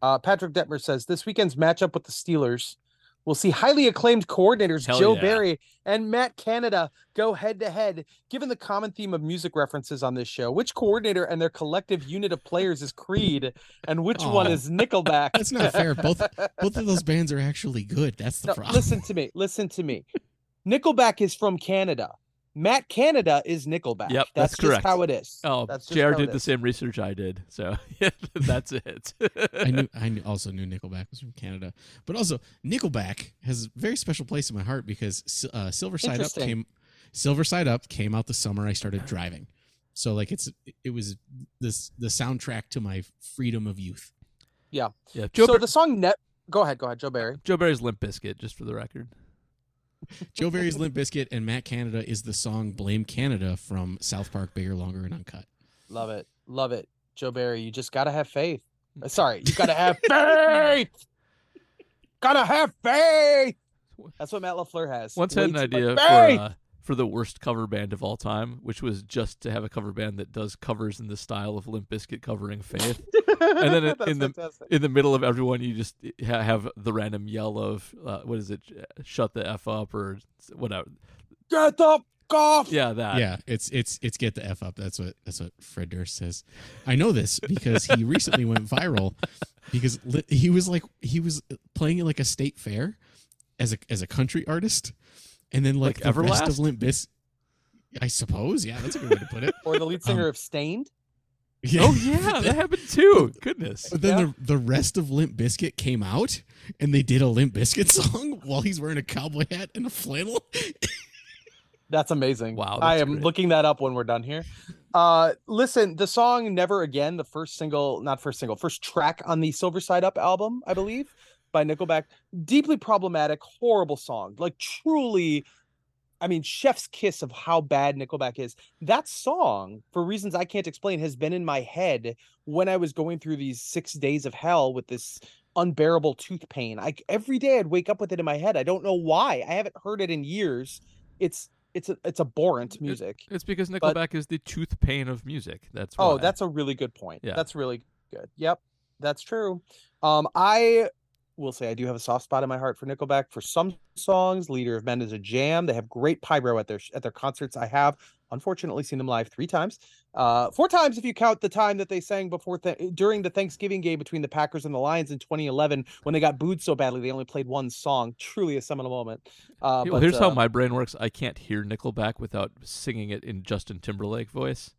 Uh, Patrick Detmer says this weekend's matchup with the Steelers will see highly acclaimed coordinators Hell Joe yeah. Barry and Matt Canada go head to head. Given the common theme of music references on this show, which coordinator and their collective unit of players is Creed, and which one Aw. is Nickelback? That's not fair. Both both of those bands are actually good. That's the No, problem. listen to me. Listen to me. Nickelback is from Canada. Matt Canada is Nickelback. Yep, that's, that's correct. how it is. Oh, that's just JR did the same research I did. So yeah, that's it. I knew I knew, also knew Nickelback was from Canada, but also Nickelback has a very special place in my heart because uh, Silver Side Up came Silver Side Up came out the summer I started driving, so like it's it was this the soundtrack to my freedom of youth. yeah, Joe, so Bar- the song net. Go ahead. Go ahead, Joe Barry. Joe Barry's Limp Bizkit, just for the record. Joe Barry's Limp Bizkit and Matt Canada is the song "Blame Canada" from South Park, Bigger, Longer, and Uncut. Love it. Love it. Joe Barry, you just gotta have faith. Uh, Sorry, you gotta have faith. Gotta have faith. That's what Matt LaFleur has. Once had an Way too much idea for faith. uh, for the worst cover band of all time, which was just to have a cover band that does covers in the style of Limp Bizkit covering Faith. and then it- That's in the- fantastic. in the middle of everyone, you just ha- have the random yell of uh, what is it? Shut the f up or whatever. get the golf. Yeah, that. yeah, it's it's it's get the f up. That's what that's what Fred Durst says. I know this because he recently went viral because li- he was like he was playing at like a state fair as a as a country artist, and then like, Like the rest of Limp Biz. I suppose, yeah, that's a good way to put it. Or the lead singer of Staind. Yeah. Oh yeah, that happened too. Goodness. But then Yeah. the the rest of Limp Bizkit came out, and they did a Limp Bizkit song while he's wearing a cowboy hat and a flannel. That's amazing. Wow, I am great. looking that up when we're done here. Uh listen, the song Never Again, the first single, not first single, first track on the Silver Side Up album, I believe, by Nickelback. Deeply problematic, horrible song. Like truly I mean, chef's kiss of how bad Nickelback is. That song, for reasons I can't explain, has been in my head when I was going through these six days of hell with this unbearable tooth pain. I every day I'd wake up with it in my head. I don't know why. I haven't heard it in years. It's it's a it's abhorrent music. It's because But- Nickelback is the tooth pain of music. That's Oh, that's a really good point. Yeah. That's really good. Yep, that's true. Um, I will say I do have a soft spot in my heart for Nickelback. For some songs, "Leader of Men" is a jam. They have great pyro at their at their concerts. I have unfortunately seen them live three times, uh, four times if you count the time that they sang before th- during the Thanksgiving game between the Packers and the Lions in 2011 when they got booed so badly they only played one song. Truly a seminal moment. Uh, Hey, but, well, here's how uh, my brain works. I can't hear Nickelback without singing it in Justin Timberlake voice.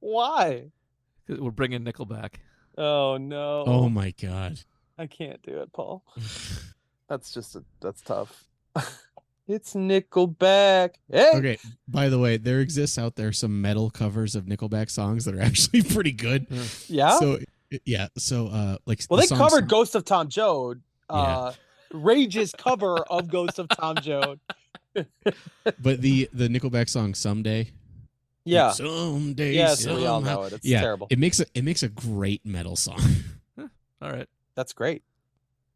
Why? We're bringing Nickelback. Oh no! Oh my god. I can't do it, Paul. That's just a, that's tough. it's Nickelback. Hey, Okay. By the way, there exists out there some metal covers of Nickelback songs that are actually pretty good. yeah. So yeah. So uh, like well, the they song covered Some- "Ghost of Tom Joad." Uh, Rage's cover of "Ghost of Tom Joad." but the the Nickelback song "Someday." Yeah. Someday, Yes, we all know it. It's yeah, terrible. It makes a it makes a great metal song. All right. That's great.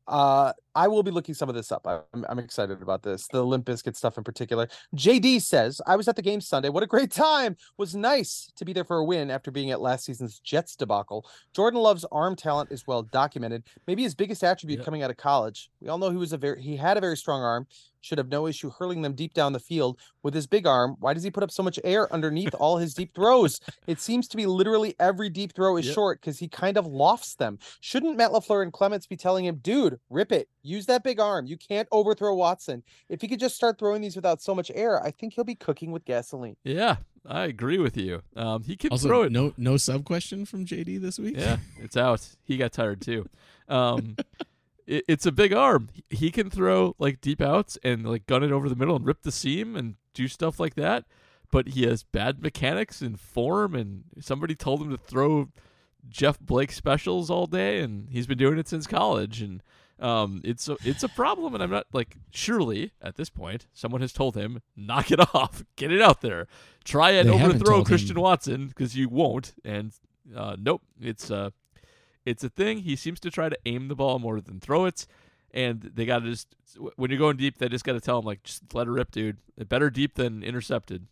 Uh, I will be looking some of this up. I'm, I'm excited about this. The Limp Bizkit stuff in particular. JD says, I was at the game Sunday. What a great time. Was nice to be there for a win after being at last season's Jets debacle. Jordan Love's arm talent is well documented. Maybe his biggest attribute Yeah. coming out of college. We all know he was a very he had a very strong arm. Should have no issue hurling them deep down the field with his big arm. Why does he put up so much air underneath all his deep throws? It seems to be literally every deep throw is Yep. short because he kind of lofts them. Shouldn't Matt LaFleur and Clements be telling him, dude, rip it, use that big arm. You can't overthrow Watson. If he could just start throwing these without so much air, I think he'll be cooking with gasoline. Yeah, I agree with you. Um, he can also, throw it. no no sub question from JD this week. Yeah, it's out. He got tired too. Um, it, it's a big arm. He- can throw like deep outs and like gun it over the middle and rip the seam and do stuff like that. But he has bad mechanics and form. And somebody told him to throw Jeff Blake specials all day, and he's been doing it since college. And um, it's a it's a problem. And I'm not like surely at this point someone has told him knock it off, get it out there, try and They overthrow Christian him- Watson because you won't. And uh, nope, it's uh it's a thing. He seems to try to aim the ball more than throw it, and they got to just when you're going deep, they just got to tell him like just let it rip, dude. Better deep than intercepted.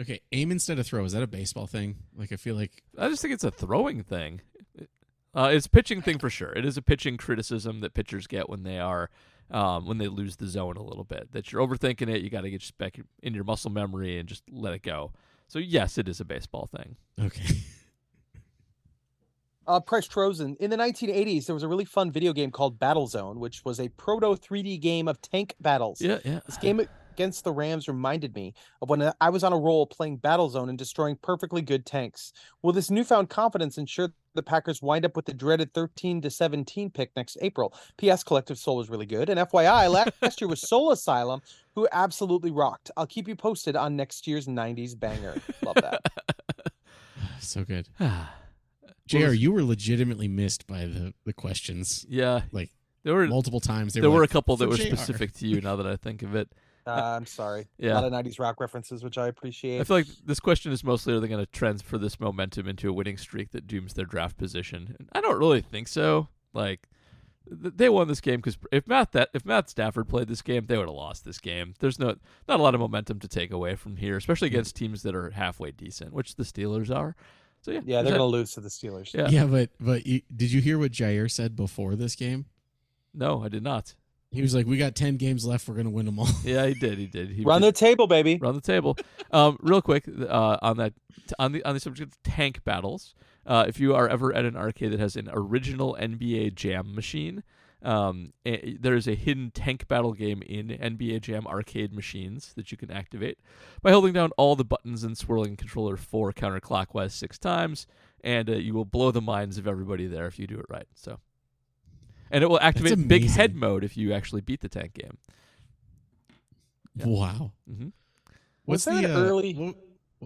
Okay, aim instead of throw. Is that a baseball thing? Like I feel like I just think it's a throwing thing. Uh, it's a pitching thing for sure. It is a pitching criticism that pitchers get when they are um, when they lose the zone a little bit. That you're overthinking it. You got to get just back in your muscle memory and just let it go. So yes, it is a baseball thing. okay. Uh, Price Trozen. In the 1980s, there was a really fun video game called Battlezone, which was a proto 3D game of tank battles. Yeah, yeah. This game against the Rams reminded me of when I was on a roll playing Battlezone and destroying perfectly good tanks. Will this newfound confidence ensure the Packers wind up with the dreaded 13 to 17 pick next April? P.S. Collective Soul was really good, and FYI, last year was Soul Asylum, who absolutely rocked. I'll keep you posted on next year's 90s banger. Love that. so good. yeah, Jr. was- You were legitimately missed by the the questions Yeah. like there were multiple times. There were a couple that were JR." specific to you. Now that I think of it, Uh, I'm sorry. Yeah. A lot of 90s rock references, which I appreciate. I feel like this question is mostly are they going to transfer this momentum into a winning streak that dooms their draft position? And I don't really think so. Like th- they won this game because if Matt that if Matt Stafford played this game, they would have lost this game. There's no not a lot of momentum to take away from here, especially against teams that are halfway decent, which the Steelers are. So yeah, yeah, they're that- going to lose to the Steelers. Yeah. Yeah, but but you, did you hear what Jaire said before this game? No, I did not. He was like, "We got ten games left. We're gonna win them all." Yeah, he did. He did. He Run did. the table, baby. Run the table. Um, real quick uh, on that on the on the subject of tank battles. Uh, if you are ever at an arcade that has an original NBA Jam machine, um, there is a hidden tank battle game in NBA Jam arcade machines that you can activate by holding down all the buttons and swirling controller four counterclockwise six times, and uh, you will blow the minds of everybody there if you do it right. So. And it will activate big head mode if you actually beat the tank game. Yeah. Wow. hmm Was What's there the an uh, early- what-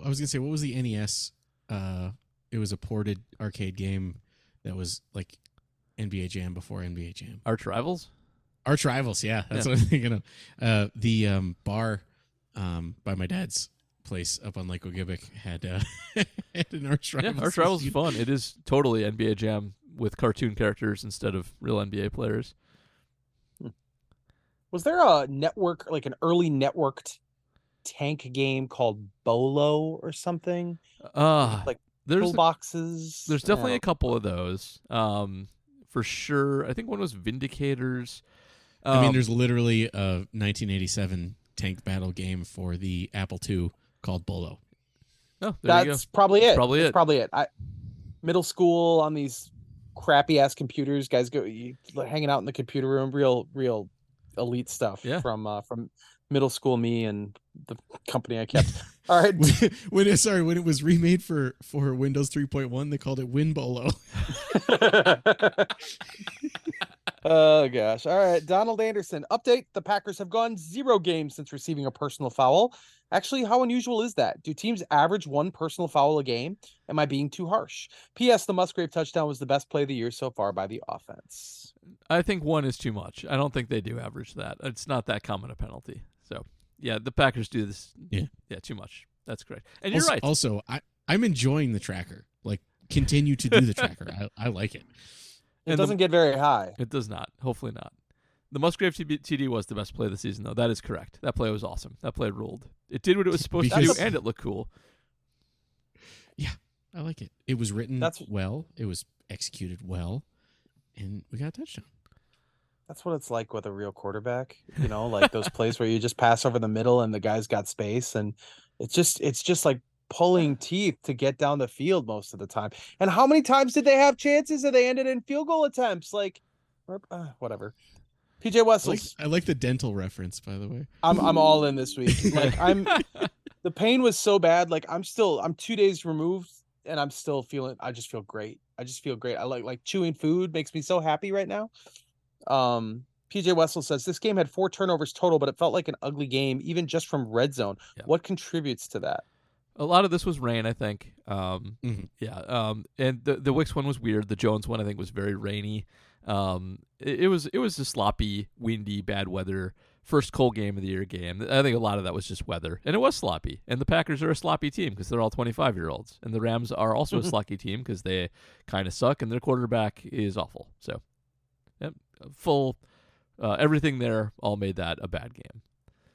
I was gonna say, what was the NES? Uh, it was a ported arcade game that was like NBA Jam before NBA Jam. Arch Rivals? Arch Rivals, yeah, that's Yeah. what I'm thinking of. Uh, the um, bar um, by my dad's place up on Lake Ogibic had uh, had an Arch Rivals. Yeah, Arch Rivals is fun. It is totally NBA Jam with cartoon characters instead of real NBA players. Was there a network, like an early networked tank game called Bolo or something? Uh, Like there's boxes. there's definitely Yeah. a couple of those. Um, for sure. I think one was Vindicators. Um, I mean, there's literally a 1987 tank battle game for the Apple II called Bolo. oh, there you go. That's probably it. probably That's it. Probably it. I middle school on these crappy ass computers. Guys go you, hanging out in the computer room. Real, real elite stuff Yeah. from uh, from middle school me and the company I kept. All right. when, when it, sorry, when it was remade for for Windows 3.1, they called it Win Bolo. oh gosh. All right. Donald Anderson. Update. The Packers have gone zero games since receiving a personal foul. Actually, how unusual is that? Do teams average one personal foul a game? Am I being too harsh? P.S. The Musgrave touchdown was the best play of the year so far by the offense. I think one is too much. I don't think they do average that. It's not that common a penalty. So yeah, the Packers do this. Yeah. yeah, too much. That's correct. And you're also, right. Also, I I'm enjoying the tracker. Like, continue to do the tracker. I, I like it. It And doesn't get very high. It does not. Hopefully not. The Musgrave TD was the best play of the season, though. That is correct. That play was awesome. That play ruled. It did what it was supposed to do, and it looked cool. Yeah, I like it. It was written That's- well. It was executed well, and we got a touchdown. That's what it's like with a real quarterback. You know, like those plays where you just pass over the middle and the guy's got space, and it's just it's just like pulling teeth to get down the field most of the time. And how many times did they have chances and they ended in field goal attempts? Like, uh, whatever. PJ I like, I like the dental reference, by the way. I'm I'm all in this week. Like I'm the pain was so bad. Like I'm still I'm two days removed and I'm still feeling I just feel great. I just feel great. I like like chewing food makes me so happy right now. Um PJ Wessel says this game had four turnovers total, but it felt like an ugly game, even just from red zone. Yeah. What contributes to that? A lot of this was rain, I think. Um, Mhm. Yeah, um, and the the Wicks one was weird. The Jones one, I think, was very rainy. Um, it, it was it was a sloppy, windy, bad weather. First cold game of the year game. I think a lot of that was just weather, and it was sloppy. And the Packers are a sloppy team because they're all twenty five year olds, and the Rams are also a sloppy team because they kind of suck, and their quarterback is awful. So, yep, full uh, everything there all made that a bad game.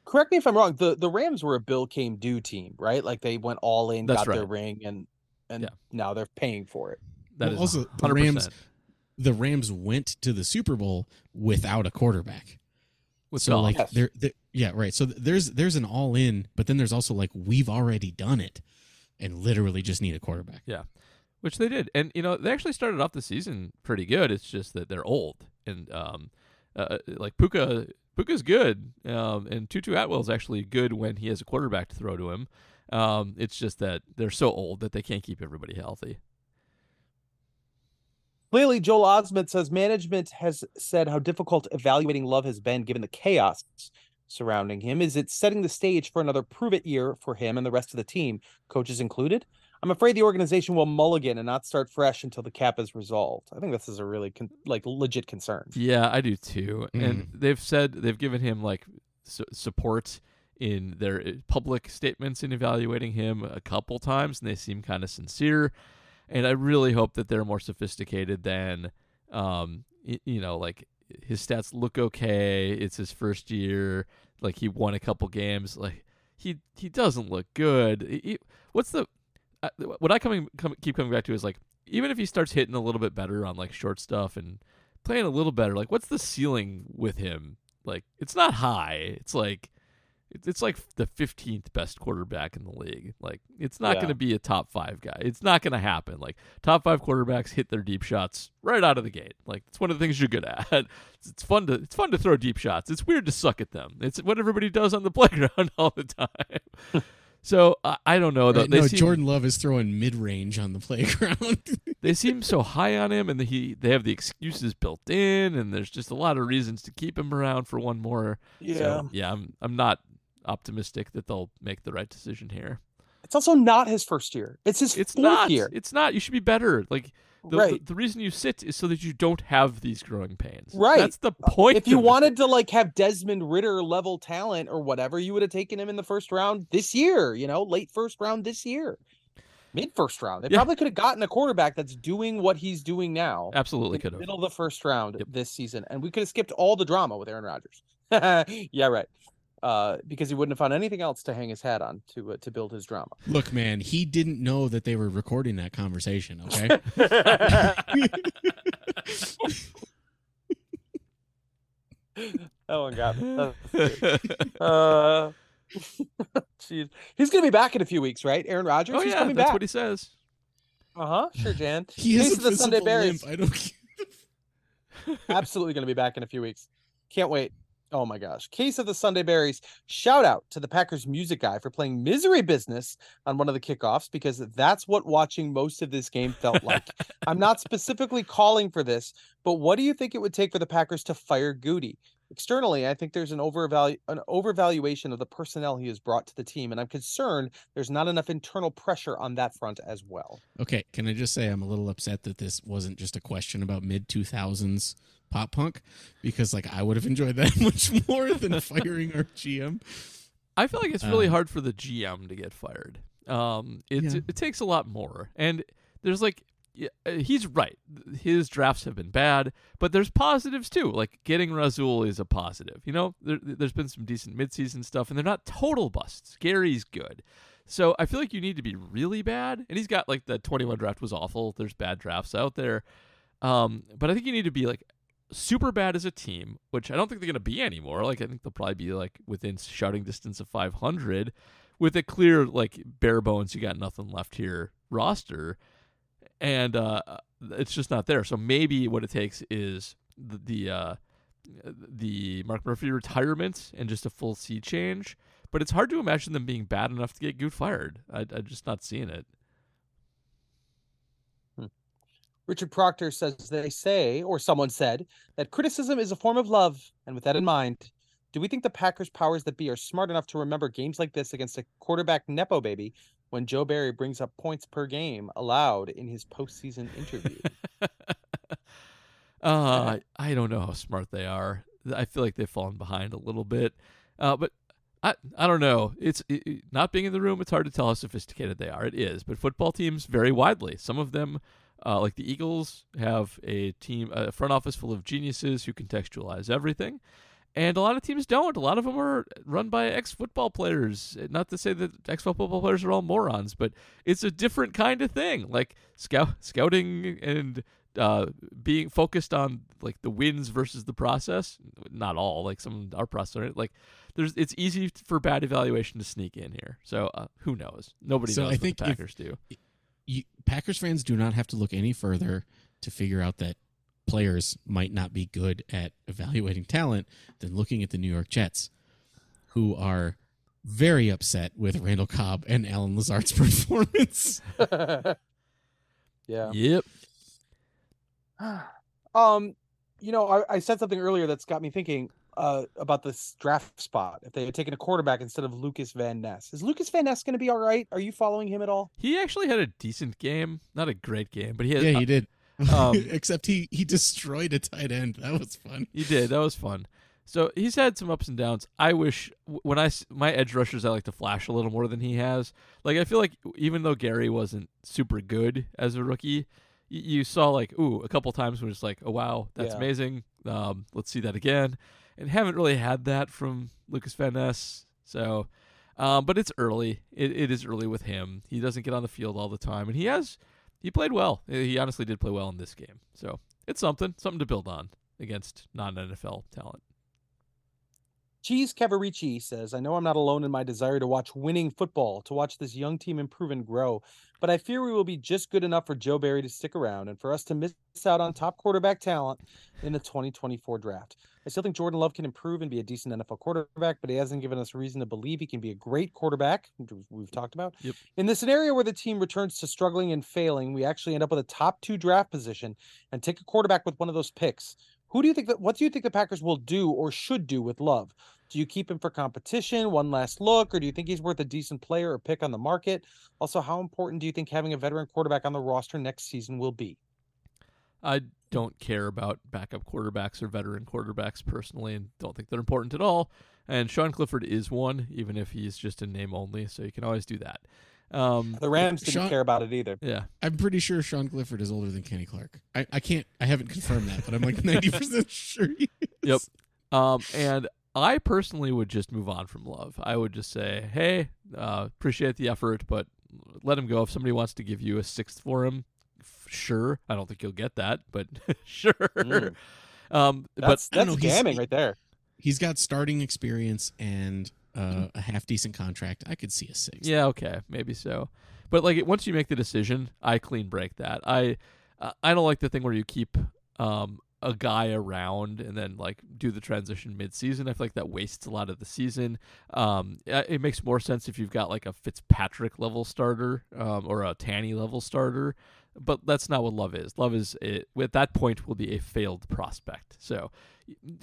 Correct me if I'm wrong. The the Rams were a Bill came due team, right? Like they went all in, That's got their ring, and and Yeah. now they're paying for it. That Well, is also the 100%. Rams. The Rams went to the Super Bowl without a quarterback. with so Goff. like Yes. there, there yeah right so there's there's an all in but then there's also like we've already done it and literally just need a quarterback which they did, and you know they actually started off the season pretty good. It's just that they're old, and um, uh, like Puka, Puka's good, um, and Tutu Atwell's actually good when he has a quarterback to throw to him. Um, it's just that they're so old that they can't keep everybody healthy. Clearly, Joel Osment says management has said how difficult evaluating Love has been given the chaos surrounding him. Is it setting the stage for another prove it year for him and the rest of the team, coaches included? I'm afraid the organization will mulligan and not start fresh until the cap is resolved. I think this is a really con- like legit concern. Yeah, I do too. And Mm. they've said they've given him like su- support in their uh, public statements in evaluating him a couple times, and they seem kind of sincere. And I really hope that they're more sophisticated than, um, y- you know, like his stats look okay. It's his first year. Like he won a couple games. Like he he doesn't look good. He- he- what's the what I coming come, keep coming back to is like even if he starts hitting a little bit better on like short stuff and playing a little better, like what's the ceiling with him? Like it's not high. It's like it's like the 15th best quarterback in the league. Like it's not Yeah. going to be a top 5 guy. It's not going to happen. Like top 5 quarterbacks hit their deep shots right out of the gate. Like it's one of the things you're good at. It's, it's fun to it's fun to throw deep shots. It's weird to suck at them. It's what everybody does on the playground all the time. So I, I don't know though. Right, They no seem, jordan love is throwing mid-range on the playground they seem so high on him, and the, he they have the excuses built in, and there's just a lot of reasons to keep him around for one more. So, yeah, I'm I'm not optimistic that they'll make the right decision here. It's also not his first year. It's his It's fourth not. year. It's not. You should be better. Like the, right. the the reason you sit is so that you don't have these growing pains. Right. That's the point. if you of it. wanted to like have Desmond Ridder level talent or whatever, you would have taken him in the first round this year, you know, late first round this year. Mid first round. They Yeah. probably could have gotten a quarterback that's doing what he's doing now. absolutely could have. middle of the first round Yep. this season. And we could have skipped all the drama with Aaron Rodgers. yeah, right. Uh, because he wouldn't have found anything else to hang his hat on to uh, to build his drama. look man he didn't know that they were recording that conversation okay that one got me. Uh, jeez, he's gonna be back in a few weeks, right? Aaron Rodgers. oh he's yeah, that's back. what he says. Uh huh. Sure, Jan. he Case a the Sunday Bears. limp. i don't. Absolutely going to be back in a few weeks. Can't wait. Oh my gosh. Case of the Sunday Berries. Shout out to the Packers music guy for playing Misery Business on one of the kickoffs because that's what watching most of this game felt like. I'm not specifically calling for this, but what do you think it would take for the Packers to fire Gutey? Externally, I think there's an overvalue an overvaluation of the personnel he has brought to the team, and I'm concerned there's not enough internal pressure on that front as well. Okay, can I just say I'm a little upset that this wasn't just a question about mid 2000s pop punk because like I would have enjoyed that much more than firing our GM. I feel like it's really Um, hard for the GM to get fired. Um, it Yeah. it takes a lot more, and there's like yeah, uh, he's right. His drafts have been bad, but there's positives too. Like getting Rasul is a positive. You know, there, there's been some decent midseason stuff, and they're not total busts. Gary's good. So I feel like you need to be really bad, and he's got like the 21 draft was awful. There's bad drafts out there, um, but I think you need to be like super bad as a team, which I don't think they're going to be anymore. Like I think they'll probably be like within shouting distance of 500 with a clear like bare bones you got nothing left here roster and uh it's just not there. So maybe what it takes is the, the uh the Mark Murphy retirement and just a full sea change. But it's hard to imagine them being bad enough to get Good fired. I, I'm just not seeing it. Richard Proctor says they say, or someone said, that criticism is a form of love. And with that in mind, do we think the Packers powers that be are smart enough to remember games like this against a quarterback nepo baby when Joe Barry brings up points per game allowed in his postseason interview? uh, I don't know how smart they are. I feel like they've fallen behind a little bit. Uh, but I I don't know. It's it, not being in the room. It's hard to tell how sophisticated they are. It is, but football teams vary widely. Some of them, uh, like the Eagles, have a team, a front office full of geniuses who contextualize everything, and a lot of teams don't. A lot of them are run by ex-football players. Not to say that ex-football players are all morons, but it's a different kind of thing. Like scout scouting and uh, being focused on like the wins versus the process. Not all, like some are process. Like there's, it's easy for bad evaluation to sneak in here. So uh, who knows? Nobody So knows I what think the if- Packers do. you, Packers fans do not have to look any further to figure out that players might not be good at evaluating talent than looking at the New York Jets, who are very upset with Randall Cobb and Allen Lazard's performance. yeah. Yep. um, you know, I, I said something earlier that's got me thinking uh, about this draft spot. If they had taken a quarterback instead of Lukas Van Ness, is Lukas Van Ness going to be all right? Are you following him at all? He actually had a decent game. Not a great game, but he had. yeah, he did. Um, Except he he destroyed a tight end. That was fun. He did. That was fun. So he's had some ups and downs. I wish when I my edge rushers, I like to flash a little more than he has. Like I feel like even though Gary wasn't super good as a rookie, y- you saw like ooh a couple times when it's like oh wow that's Yeah. amazing. Um, let's see that again, and haven't really had that from Lukas Van Ness. So, um, but it's early. It it is early with him. He doesn't get on the field all the time, and he has he played well. Uh, he honestly did play well in this game. So it's something something to build on against non NFL talent. Cheese Cavarici says, I know I'm not alone in my desire to watch winning football, to watch this young team improve and grow, but I fear we will be just good enough for Joe Barry to stick around and for us to miss out on top quarterback talent in the 2024 draft. I still think Jordan Love can improve and be a decent NFL quarterback, but he hasn't given us reason to believe he can be a great quarterback, which we've talked about. Yep. In the scenario where the team returns to struggling and failing, we actually end up with a top two draft position and take a quarterback with one of those picks. Who do you think that what do you think the Packers will do or should do with Love? Do you keep him for competition, one last look, or do you think he's worth a decent player or pick on the market? Also, how important do you think having a veteran quarterback on the roster next season will be? I don't care about backup quarterbacks or veteran quarterbacks personally, and don't think they're important at all. And Sean Clifford is one, even if he's just in name only, so you can always do that. Um, The Rams didn't Sean- care about it either. yeah, I'm pretty sure Sean Clifford is older than Kenny Clark. I, I can't I haven't confirmed that, but I'm like 90% sure he is. Yep. Um, and I personally would just move on from Love. I would just say, hey, uh, appreciate the effort, but let him go. If somebody wants to give you a sixth for him, f- sure. I don't think you'll get that, but sure. Mm. Um, That's I don't that's know, damning right there. He's got starting experience and uh, a half decent contract. I could see a six. yeah, okay, maybe so. But like once you make the decision, I clean break that. I uh, I don't like the thing where you keep um a guy around and then like do the transition mid-season. I feel like that wastes a lot of the season. Um, it makes more sense if you've got like a Fitzpatrick level starter um, or a Tanny level starter, but that's not what Love is. Love is it, at that point will be a failed prospect. So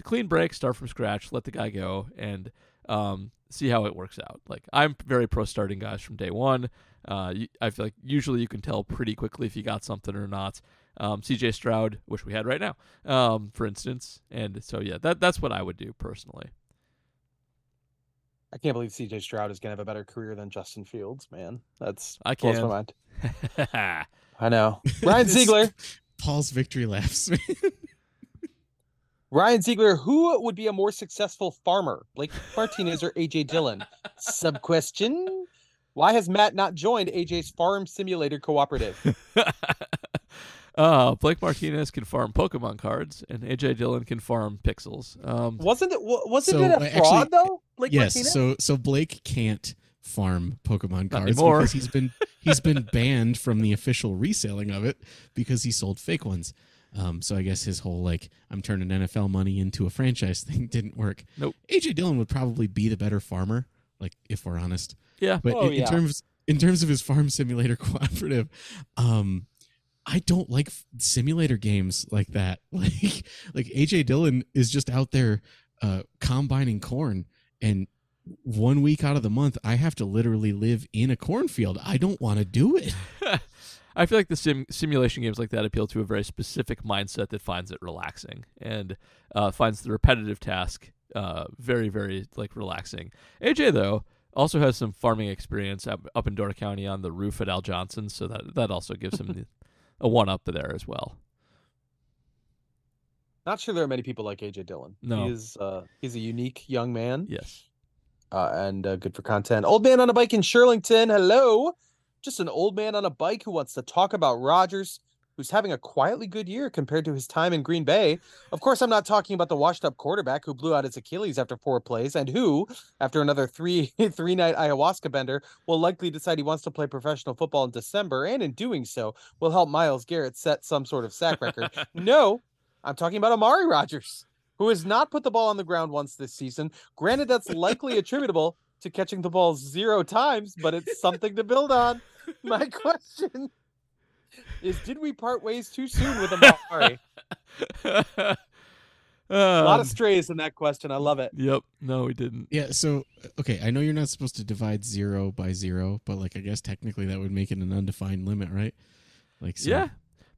clean break, start from scratch, let the guy go, and um, see how it works out. Like I'm very pro starting guys from day one. Uh, I feel like usually you can tell pretty quickly if you got something or not. Um, CJ Stroud, which we had right now, um, for instance, and so yeah, that that's what I would do personally. I can't believe CJ Stroud is gonna have a better career than Justin Fields, man. That's I blows my can. mind. I know. Ryan This- Ziegler. Paul's victory laughs. Ryan Ziegler, who would be a more successful farmer, Blake Martinez or AJ Dillon? Sub question. Why has Matt not joined AJ's farm simulator cooperative? uh, Blake Martinez can farm Pokemon cards, and AJ Dillon can farm pixels. Um, Wasn't it wasn't So, it a uh, actually- fraud though? Blake yes. Martinez? So so Blake can't farm Pokemon cards because he's been he's been banned from the official reselling of it because he sold fake ones. Um, so I guess his whole like I'm turning NFL money into a franchise thing didn't work. Nope. AJ Dillon would probably be the better farmer, like if we're honest. yeah, But Oh, in, in terms in terms of his farm simulator cooperative, um, I don't like simulator games like that. Like like AJ Dillon is just out there uh, combining corn, and one week out of the month, I have to literally live in a cornfield. I don't want to do it. I feel like the sim- simulation games like that appeal to a very specific mindset that finds it relaxing and uh, finds the repetitive task uh, very, very like relaxing. AJ though also has some farming experience up, up in Door County on the roof at Al Johnson, so that that also gives him the, a one up there as well. Not sure there are many people like AJ Dillon. No. He is uh he's a unique young man. Yes. uh, and uh, good for content. Old man on a bike in Shirlington. Hello, just an old man on a bike who wants to talk about Rodgers, who's having a quietly good year compared to his time in Green Bay. Of course, I'm not talking about the washed-up quarterback who blew out his Achilles after four plays, and who, after another three three-night ayahuasca bender, will likely decide he wants to play professional football in December, and in doing so, will help Myles Garrett set some sort of sack record. no, I'm talking about Amari Rodgers who has not put the ball on the ground once this season. Granted, that's likely attributable to catching the ball zero times, but it's something to build on. My question is Did we part ways too soon with Amari? A lot Um, of strays in that question. I love it. Yep. No, we didn't. Yeah. So okay, I know you're not supposed to divide zero by zero, but like I guess technically that would make it an undefined limit, right? Like so, Yeah.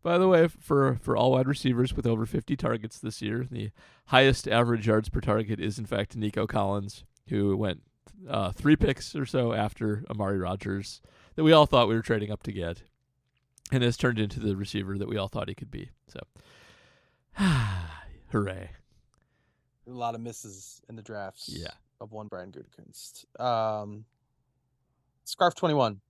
By the way, for for all wide receivers with over 50 targets this year, the highest average yards per target is in fact Nico Collins, who went uh, three picks or so after Amari Rodgers that we all thought we were trading up to get, and has turned into the receiver that we all thought he could be. So, hooray! A lot of misses in the drafts. Yeah. Of one Brian Gutekunst. Um, Scarf 21.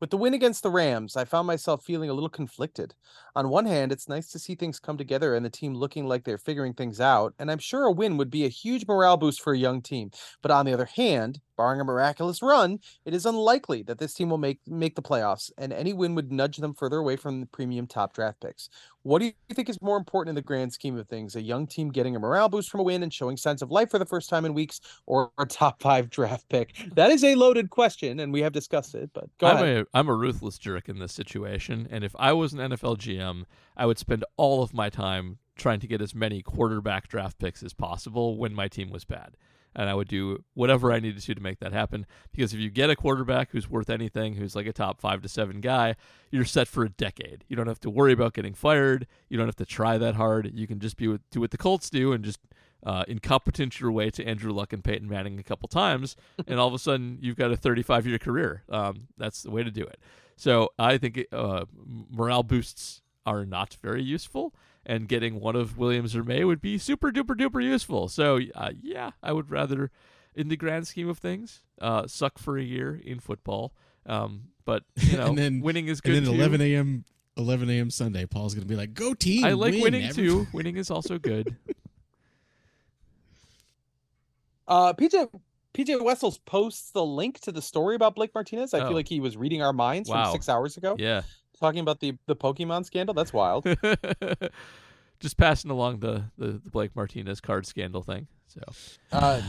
With the win against the Rams, I found myself feeling a little conflicted. On one hand, it's nice to see things come together and the team looking like they're figuring things out, and I'm sure a win would be a huge morale boost for a young team. But on the other hand, barring a miraculous run, it is unlikely that this team will make make the playoffs, and any win would nudge them further away from the premium top draft picks. What do you think is more important in the grand scheme of things? A young team getting a morale boost from a win and showing signs of life for the first time in weeks, or a top five draft pick? That is a loaded question, and we have discussed it. But go I'm ahead. a I'm a ruthless jerk in this situation, and if I was an NFL GM, I would spend all of my time trying to get as many quarterback draft picks as possible when my team was bad. And I would do whatever I needed to to make that happen. Because if you get a quarterback who's worth anything, who's like a top five to seven guy, you're set for a decade. You don't have to worry about getting fired. You don't have to try that hard. You can just be with, do what the Colts do and just uh, incompetence your way to Andrew Luck and Peyton Manning a couple times, and all of a sudden you've got a 35 year career. Um, that's the way to do it. So I think uh, morale boosts are not very useful, and getting one of Williams or Maye would be super duper duper useful. So uh, yeah, I would rather, in the grand scheme of things, uh, suck for a year in football. Um, but you know, And then- winning is good. And then too. 11 a.m. 11 a.m. Sunday, Paul's gonna be like, "Go team!" I like win, winning every-" too. Winning is also good. Uh, PJ PJ Wessels posts the link to the story about Blake Martinez. I Oh. feel like he was reading our minds Wow. from six hours ago, yeah. Talking about the the Pokemon scandal. That's wild. Just passing along the, the, the Blake Martinez card scandal thing. So Uh,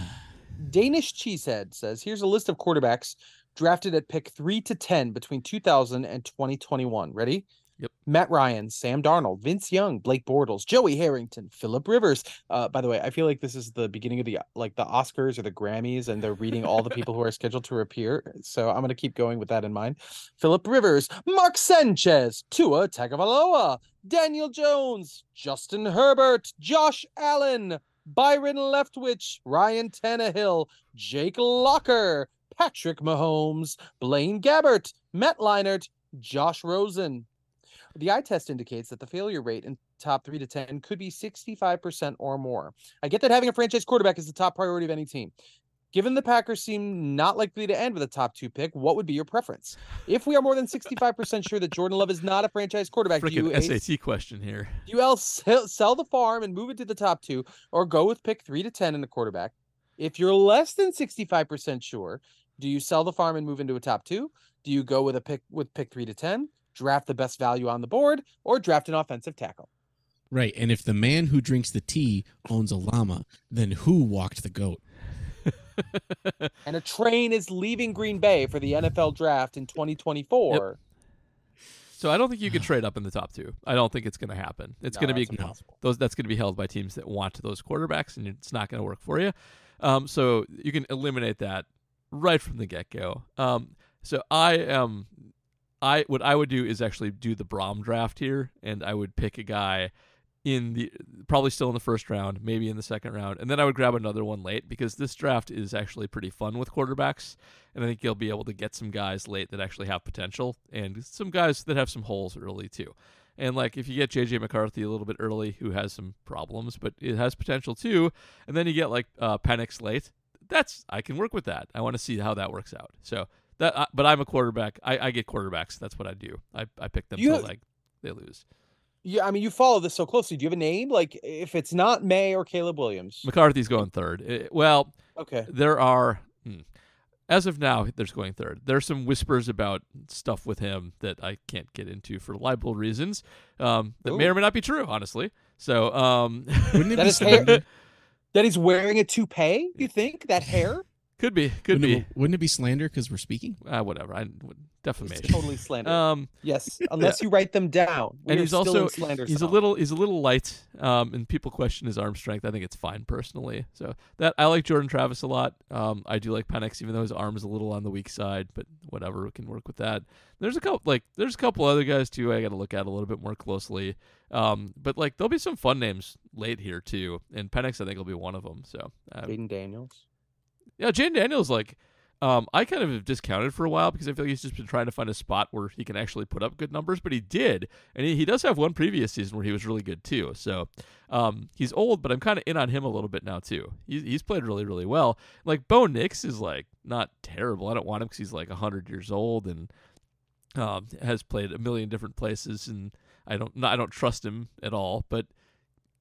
Danish Cheesehead says, "Here's a list of quarterbacks drafted at pick three to ten between 2000 and 2021. Ready? Yep. Matt Ryan, Sam Darnold, Vince Young, Blake Bortles, Joey Harrington, Philip Rivers. Uh, by the way, I feel like this is the beginning of the like the Oscars or the Grammys, and they're reading all the people who are scheduled to appear. So I'm gonna keep going with that in mind. Philip Rivers, Mark Sanchez, Tua Tagovailoa, Daniel Jones, Justin Herbert, Josh Allen, Byron Leftwich, Ryan Tannehill, Jake Locker, Patrick Mahomes, Blaine Gabbert, Matt Leinart, Josh Rosen. The eye test indicates that the failure rate in top three to 10 could be 65% or more. I get that having a franchise quarterback is the top priority of any team. Given the Packers seem not likely to end with a top two pick, what would be your preference? If we are more than 65% sure that Jordan Love is not a franchise quarterback, do you, SAT question here. do you else sell, sell the farm and move it to the top two, or go with pick three to 10 in the quarterback? If you're less than 65% sure, do you sell the farm and move into a top two? Do you go with a pick with pick three to 10, draft the best value on the board, or draft an offensive tackle? Right. And if the man who drinks the tea owns a llama, then who walked the goat? And a train is leaving Green Bay for the NFL draft in 2024. So I don't think you can trade up in the top two. I don't think it's going to happen. It's No, going to be that's impossible. those. That's going to be held by teams that want those quarterbacks, and it's not going to work for you. Um, so you can eliminate that right from the get go. Um, so I am, I what I would do is actually do the Brom draft here, and I would pick a guy in the probably still in the first round, maybe in the second round, and then I would grab another one late because this draft is actually pretty fun with quarterbacks, and I think you'll be able to get some guys late that actually have potential, and some guys that have some holes early too. And like if you get JJ McCarthy a little bit early, who has some problems, but it has potential too, and then you get like uh, Penix late, that's I can work with that. I want to see how that works out. So that, uh, but I'm a quarterback. I, I get quarterbacks. That's what I do. I, I pick them You till like they lose. Yeah, I mean, you follow this so closely. Do you have a name? Like, if it's not Maye or Caleb Williams, McCarthy's going third. Eh, well, okay. there are hmm, as of now there's going third there's some whispers about stuff with him that i can't get into for libel reasons um, that may or may not be true honestly so um, Wouldn't it That be hair- That he's wearing a toupee. You think that hair? Could be could Wouldn't be. it, wouldn't it be slander because we're speaking? uh, whatever i It's defamation. Totally slander. um, yes, unless you write them down. We and he's still also in slander he's a little he's a little light um, and people question his arm strength. I think it's fine personally. So that i like jordan travis a lot. Um, i do like penix even though his arm is a little on the weak side but whatever we can work with that. There's a couple like there's a couple other guys too i gotta look at a little bit more closely. Um, but like there'll be some fun names late here too and penix i think will be one of them so uh, Jayden Daniels. Yeah, Jayden Daniels, like, um, I kind of have discounted for a while because I feel like he's just been trying to find a spot where he can actually put up good numbers, but he did, and he, he does have one previous season where he was really good too. So, um, he's old, but I'm kind of in on him a little bit now too. He's he's played really really well. Like Bo Nix is like not terrible. I don't want him because he's like hundred years old and um, has played a million different places, and I don't I don't trust him at all, but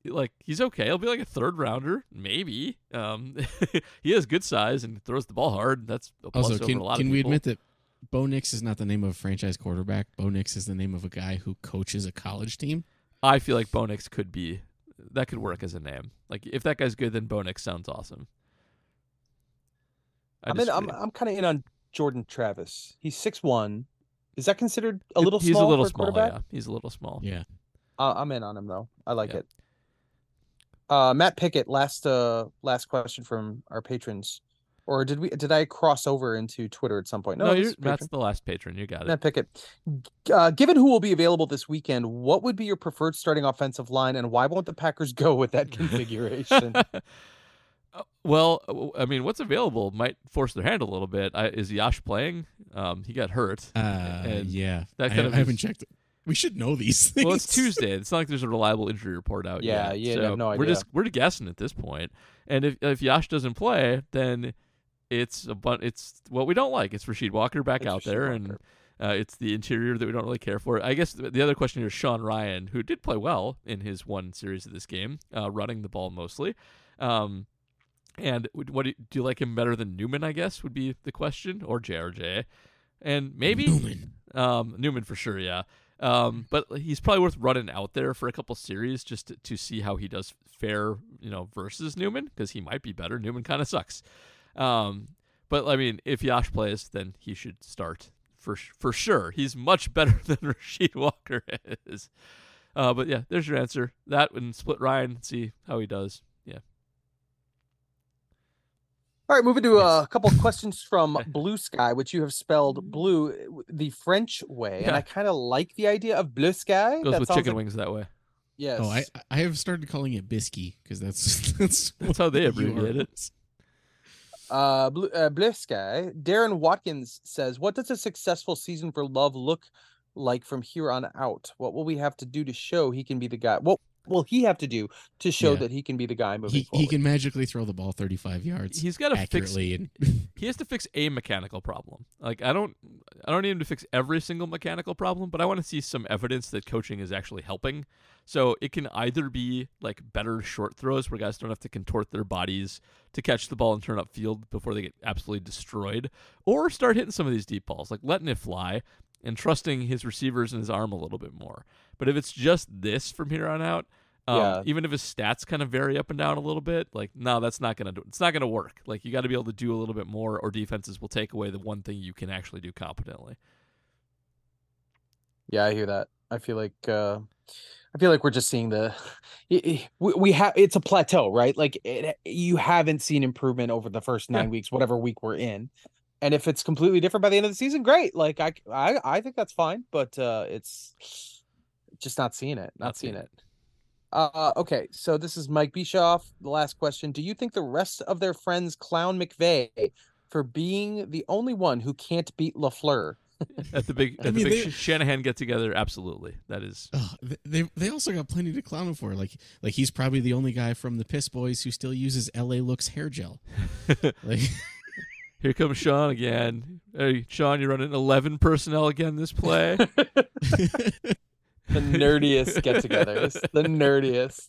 like he's okay. He'll be like a third rounder, maybe. Um, he has good size and throws the ball hard. That's a plus Also, over can, a lot can of we admit that Bo Nix is not the name of a franchise quarterback? Bo Nix is the name of a guy who coaches a college team. I feel like Bo Nix could be that could work as a name. Like if that guy's good, then Bo Nix sounds awesome. I I'm in, I'm. I'm kind of in on Jordan Travis. He's six one. Is that considered a little He's small a little for a small. Yeah, he's a little small. Yeah. Uh, I'm in on him though. I like Yeah. it. Uh, Matt Pickett. Last uh last question from our patrons, or did we did I cross over into Twitter at some point? No, this you're, is the last patron. You got it. Matt Pickett. Uh, given who will be available this weekend, what would be your preferred starting offensive line, and why won't the Packers go with that configuration? Uh, well, I mean, what's available might force their hand a little bit. I, is Yash playing? Um, he got hurt. Uh, And yeah. that I, kind of I haven't is- checked. We should know these things. Well, it's Tuesday. It's not like there's a reliable injury report out Yeah, yet. you so have no We're just we're guessing at this point. And if if Yash doesn't play, then it's a bun- it's what we don't like. It's Rasheed Walker back It's out Rasheed there, and uh, it's the interior that we don't really care for. I guess the, the other question here is Sean Rhyan, who did play well in his one series of this game, uh, running the ball mostly. Um, and what do you, do you like him better than Newman? I guess would be the question, or JRJ, and maybe Newman. um, Newman for sure, yeah. Um, but he's probably worth running out there for a couple series just to, to see how he does fare, you know, versus Newman because he might be better. Newman kind of sucks. Um, but I mean, if Yash plays, then he should start for for sure. He's much better than Rasheed Walker is. Uh, but yeah, there's your answer. That and split Rhyan, see how he does. Yeah. All right, moving to a couple of questions from Blue Sky, which you have spelled blue uh, the French way, and I kind of like the idea of blue sky. Goes that with chicken like- wings that way. Yes. Oh, I I have started calling it Bisky because that's that's That's how they abbreviate it. Uh, Blue, uh, Blue Sky. Darren Watkins says, "What does a successful season for Love look like from here on out? What will we have to do to show he can be the guy? What will he have to do to show Yeah. that he can be the guy moving He forward?" he can magically throw the ball 35 yards He's got to fix. and He has to fix a mechanical problem. Like I don't, I don't need him to fix every single mechanical problem, but I want to see some evidence that coaching is actually helping. So it can either be like better short throws where guys don't have to contort their bodies to catch the ball and turn up field before they get absolutely destroyed, or start hitting some of these deep balls, like letting it fly and trusting his receivers and his arm a little bit more. But if it's just this from here on out, um, Yeah. even if his stats kind of vary up and down a little bit, like no, that's not gonna do. It's not gonna work. Like you got to be able to do a little bit more, or defenses will take away the one thing you can actually do competently. Yeah, I hear that. I feel like uh I feel like we're just seeing the we, we have it's a plateau, right? Like it, you haven't seen improvement over the first Yeah. 9 weeks, whatever week we're in. And if it's completely different by the end of the season, great. Like I I I think that's fine, but uh it's just not seeing it. Not, Not seeing seeing it. Uh okay, so this is Mike Bischoff. The last question. Do you think the rest of their friends clown McVay for being the only one who can't beat LaFleur? At the big, I at the mean, big they- Shanahan get together, absolutely. That is th- they they also got plenty to clown him for. Like like he's probably the only guy from the Piss Boys who still uses LA Looks hair gel. Like here comes Sean again. Hey, Sean, you're running eleven personnel again this play. The nerdiest get-togethers. The nerdiest.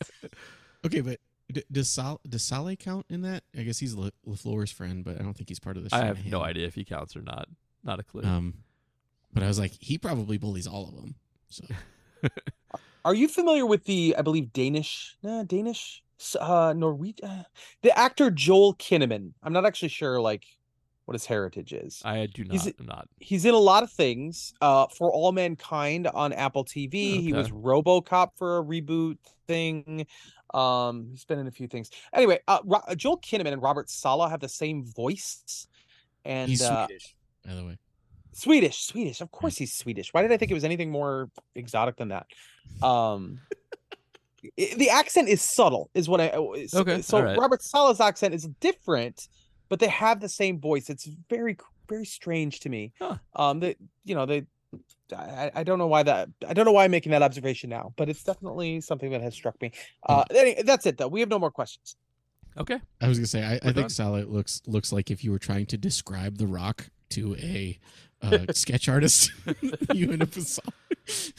okay, but d- does Sal does Saleh count in that? I guess he's La- Lafleur's friend, but I don't think he's part of the. I have no idea if he counts or not. Not a clue. Um, but I was like, he probably bullies all of them. So Are you familiar with the, I believe, Danish, uh, Danish, uh, Norwegian, uh, the actor Joel Kinnaman? I'm not actually sure, like, what his heritage is. I do not. he's- I'm not. He's in a lot of things. Uh, for All Mankind on Apple TV. He was RoboCop for a reboot thing. Um, he's been in a few things. Anyway, uh, Ro- Joel Kinnaman and Robert Saleh have the same voice, and he's uh, Swedish, by the way. Swedish, Swedish. Of course he's Swedish. Why did I think it was anything more exotic than that? Um the accent is subtle, is what I uh, is- Okay, So alright. Robert Saleh's accent is different, but they have the same voice. It's very very strange to me. Huh. Um that you know, they I, I don't know why that I don't know why I'm making that observation now, but it's definitely something that has struck me. Uh any- that's it though. We have no more questions. Okay. I was gonna say I, I think Saleh looks looks like if you were trying to describe The Rock to a uh, sketch artist, you end up with Saleh.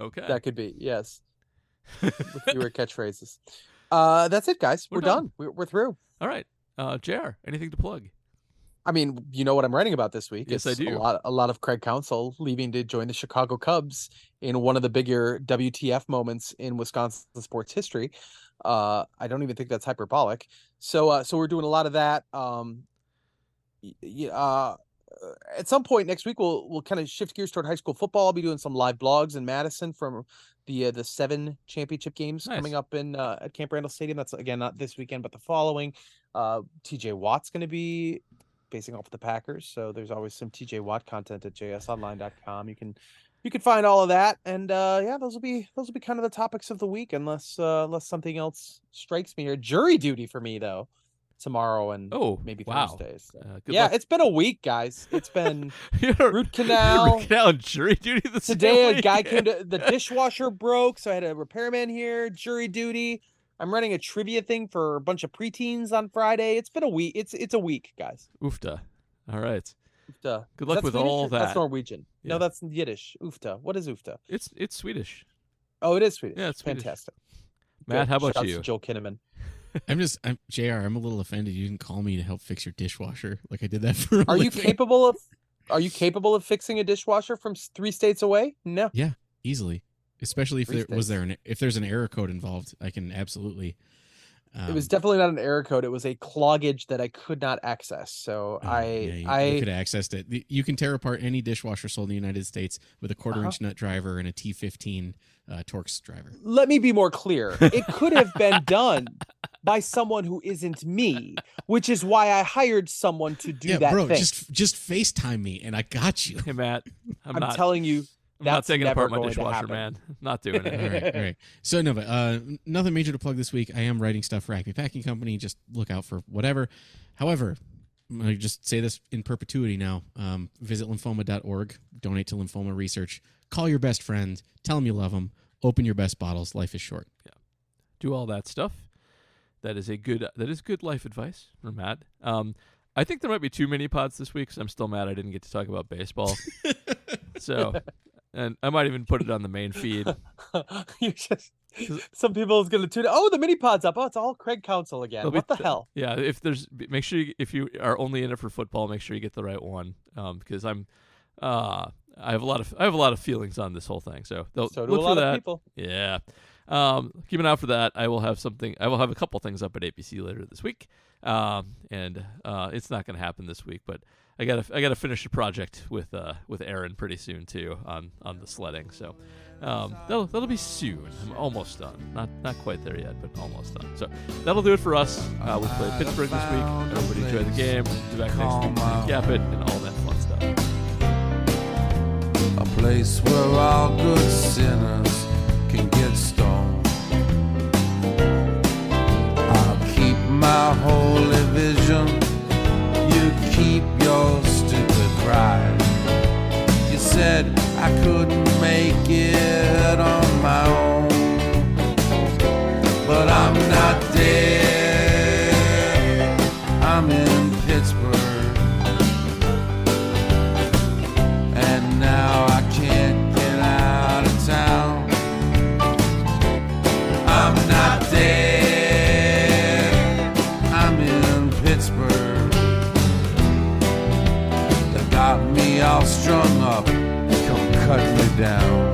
Okay. That could be, yes. With fewer catchphrases. Uh that's it, guys. We're We're, done. done. We're, we're through. All right. Uh, Jr. Anything to plug? I mean, you know what I'm writing about this week. Yes, I It's do. A lot, a lot of Craig Counsell leaving to join the Chicago Cubs in one of the bigger WTF moments in Wisconsin sports history. Uh, I don't even think that's hyperbolic. So, uh, so we're doing a lot of that. Um, y- y- uh, at some point next week, we'll we'll kind of shift gears toward high school football. I'll be doing some live blogs in Madison from the uh, the seven championship games Nice. coming up in uh, at Camp Randall Stadium. That's again not this weekend, but the following. Uh, TJ Watt's going to be facing off with the Packers. So there's always some TJ Watt content at jsonline.com. You can you can find all of that. And uh yeah, those will be those will be kind of the topics of the week unless uh unless something else strikes me here. Jury duty for me though tomorrow and Oh, maybe wow. Thursday. so- Uh, Yeah, luck. it's been a week, guys. It's been root canal. Root canal jury duty Today a guy came to the dishwasher broke, so I had a repairman here, jury duty. I'm running a trivia thing for a bunch of preteens on Friday. It's been a week. It's it's a week, guys. Oofta. All right. Ufta. Good luck with Swedish all that. That's. Norwegian. Yeah. No, that's Yiddish. Ufta. What is Ufta? It's it's Swedish. Oh, it is Swedish. Yeah, it's Swedish. fantastic. Matt, Good. how about Shouts to you? Joel Kinnaman. I'm just I'm Jr. I'm a little offended you didn't call me to help fix your dishwasher like I did that for. a Are you capable of? Are you capable of fixing a dishwasher from three states away? No. Yeah, easily? Especially if there was states. there an if there's an error code involved, I can absolutely. it was um, definitely not an error code. It was a cloggage that I could not access. So Oh, I, yeah, you, you I, could have accessed it. You can tear apart any dishwasher sold in the United States with a quarter Uh-huh. inch nut driver and a T15 uh, Torx driver. let me be more clear. It could have been done by someone who isn't me, which is why I hired someone to do yeah, that bro, thing. just just FaceTime me and I got you. Hey Matt, I'm, I'm, not telling you, I'm not taking never apart my going to dishwasher, happen. man. Not doing it. right, all right. So no, but uh, nothing major to plug this week. I am writing stuff for Acme Packing Company. Just look out for whatever. However, I'm just say this in perpetuity now. Um, visit lymphoma.org. Donate to lymphoma research. Call your best friend. Tell them you love them. Open your best bottles. Life is short. Yeah. Do all that stuff. That is a good that is good life advice from Matt. Um, I think there might be too many pods this week, so I'm still mad I didn't get to talk about baseball. so, and I might even put it on the main feed. you just some people is gonna tune. in. Oh, the mini pod's up. Oh, it's all Craig Counsell again. What the th- hell? Yeah, if there's make sure you, if you are only in it for football, make sure you get the right one. Um, because I'm, uh, I have a lot of I have a lot of feelings on this whole thing. So, they'll So do look a for lot that. of people. Yeah. Um, keep an eye out for that. I will have something. I will have a couple things up at APC later this week. Um, and uh, it's not going to happen this week, but I gotta I gotta finish a project with uh with Aaron pretty soon too on on the sledding. So um, that'll that'll be soon. I'm almost done. Not not quite there yet, but almost done. So that'll do it for us. Uh, we played Pittsburgh this week. Everybody enjoy the game. We'll be back next week. to it and all that fun stuff. A place where all good sinners can get stoned. My holy vision. You keep your stupid pride. You said I couldn't make it on my own. down.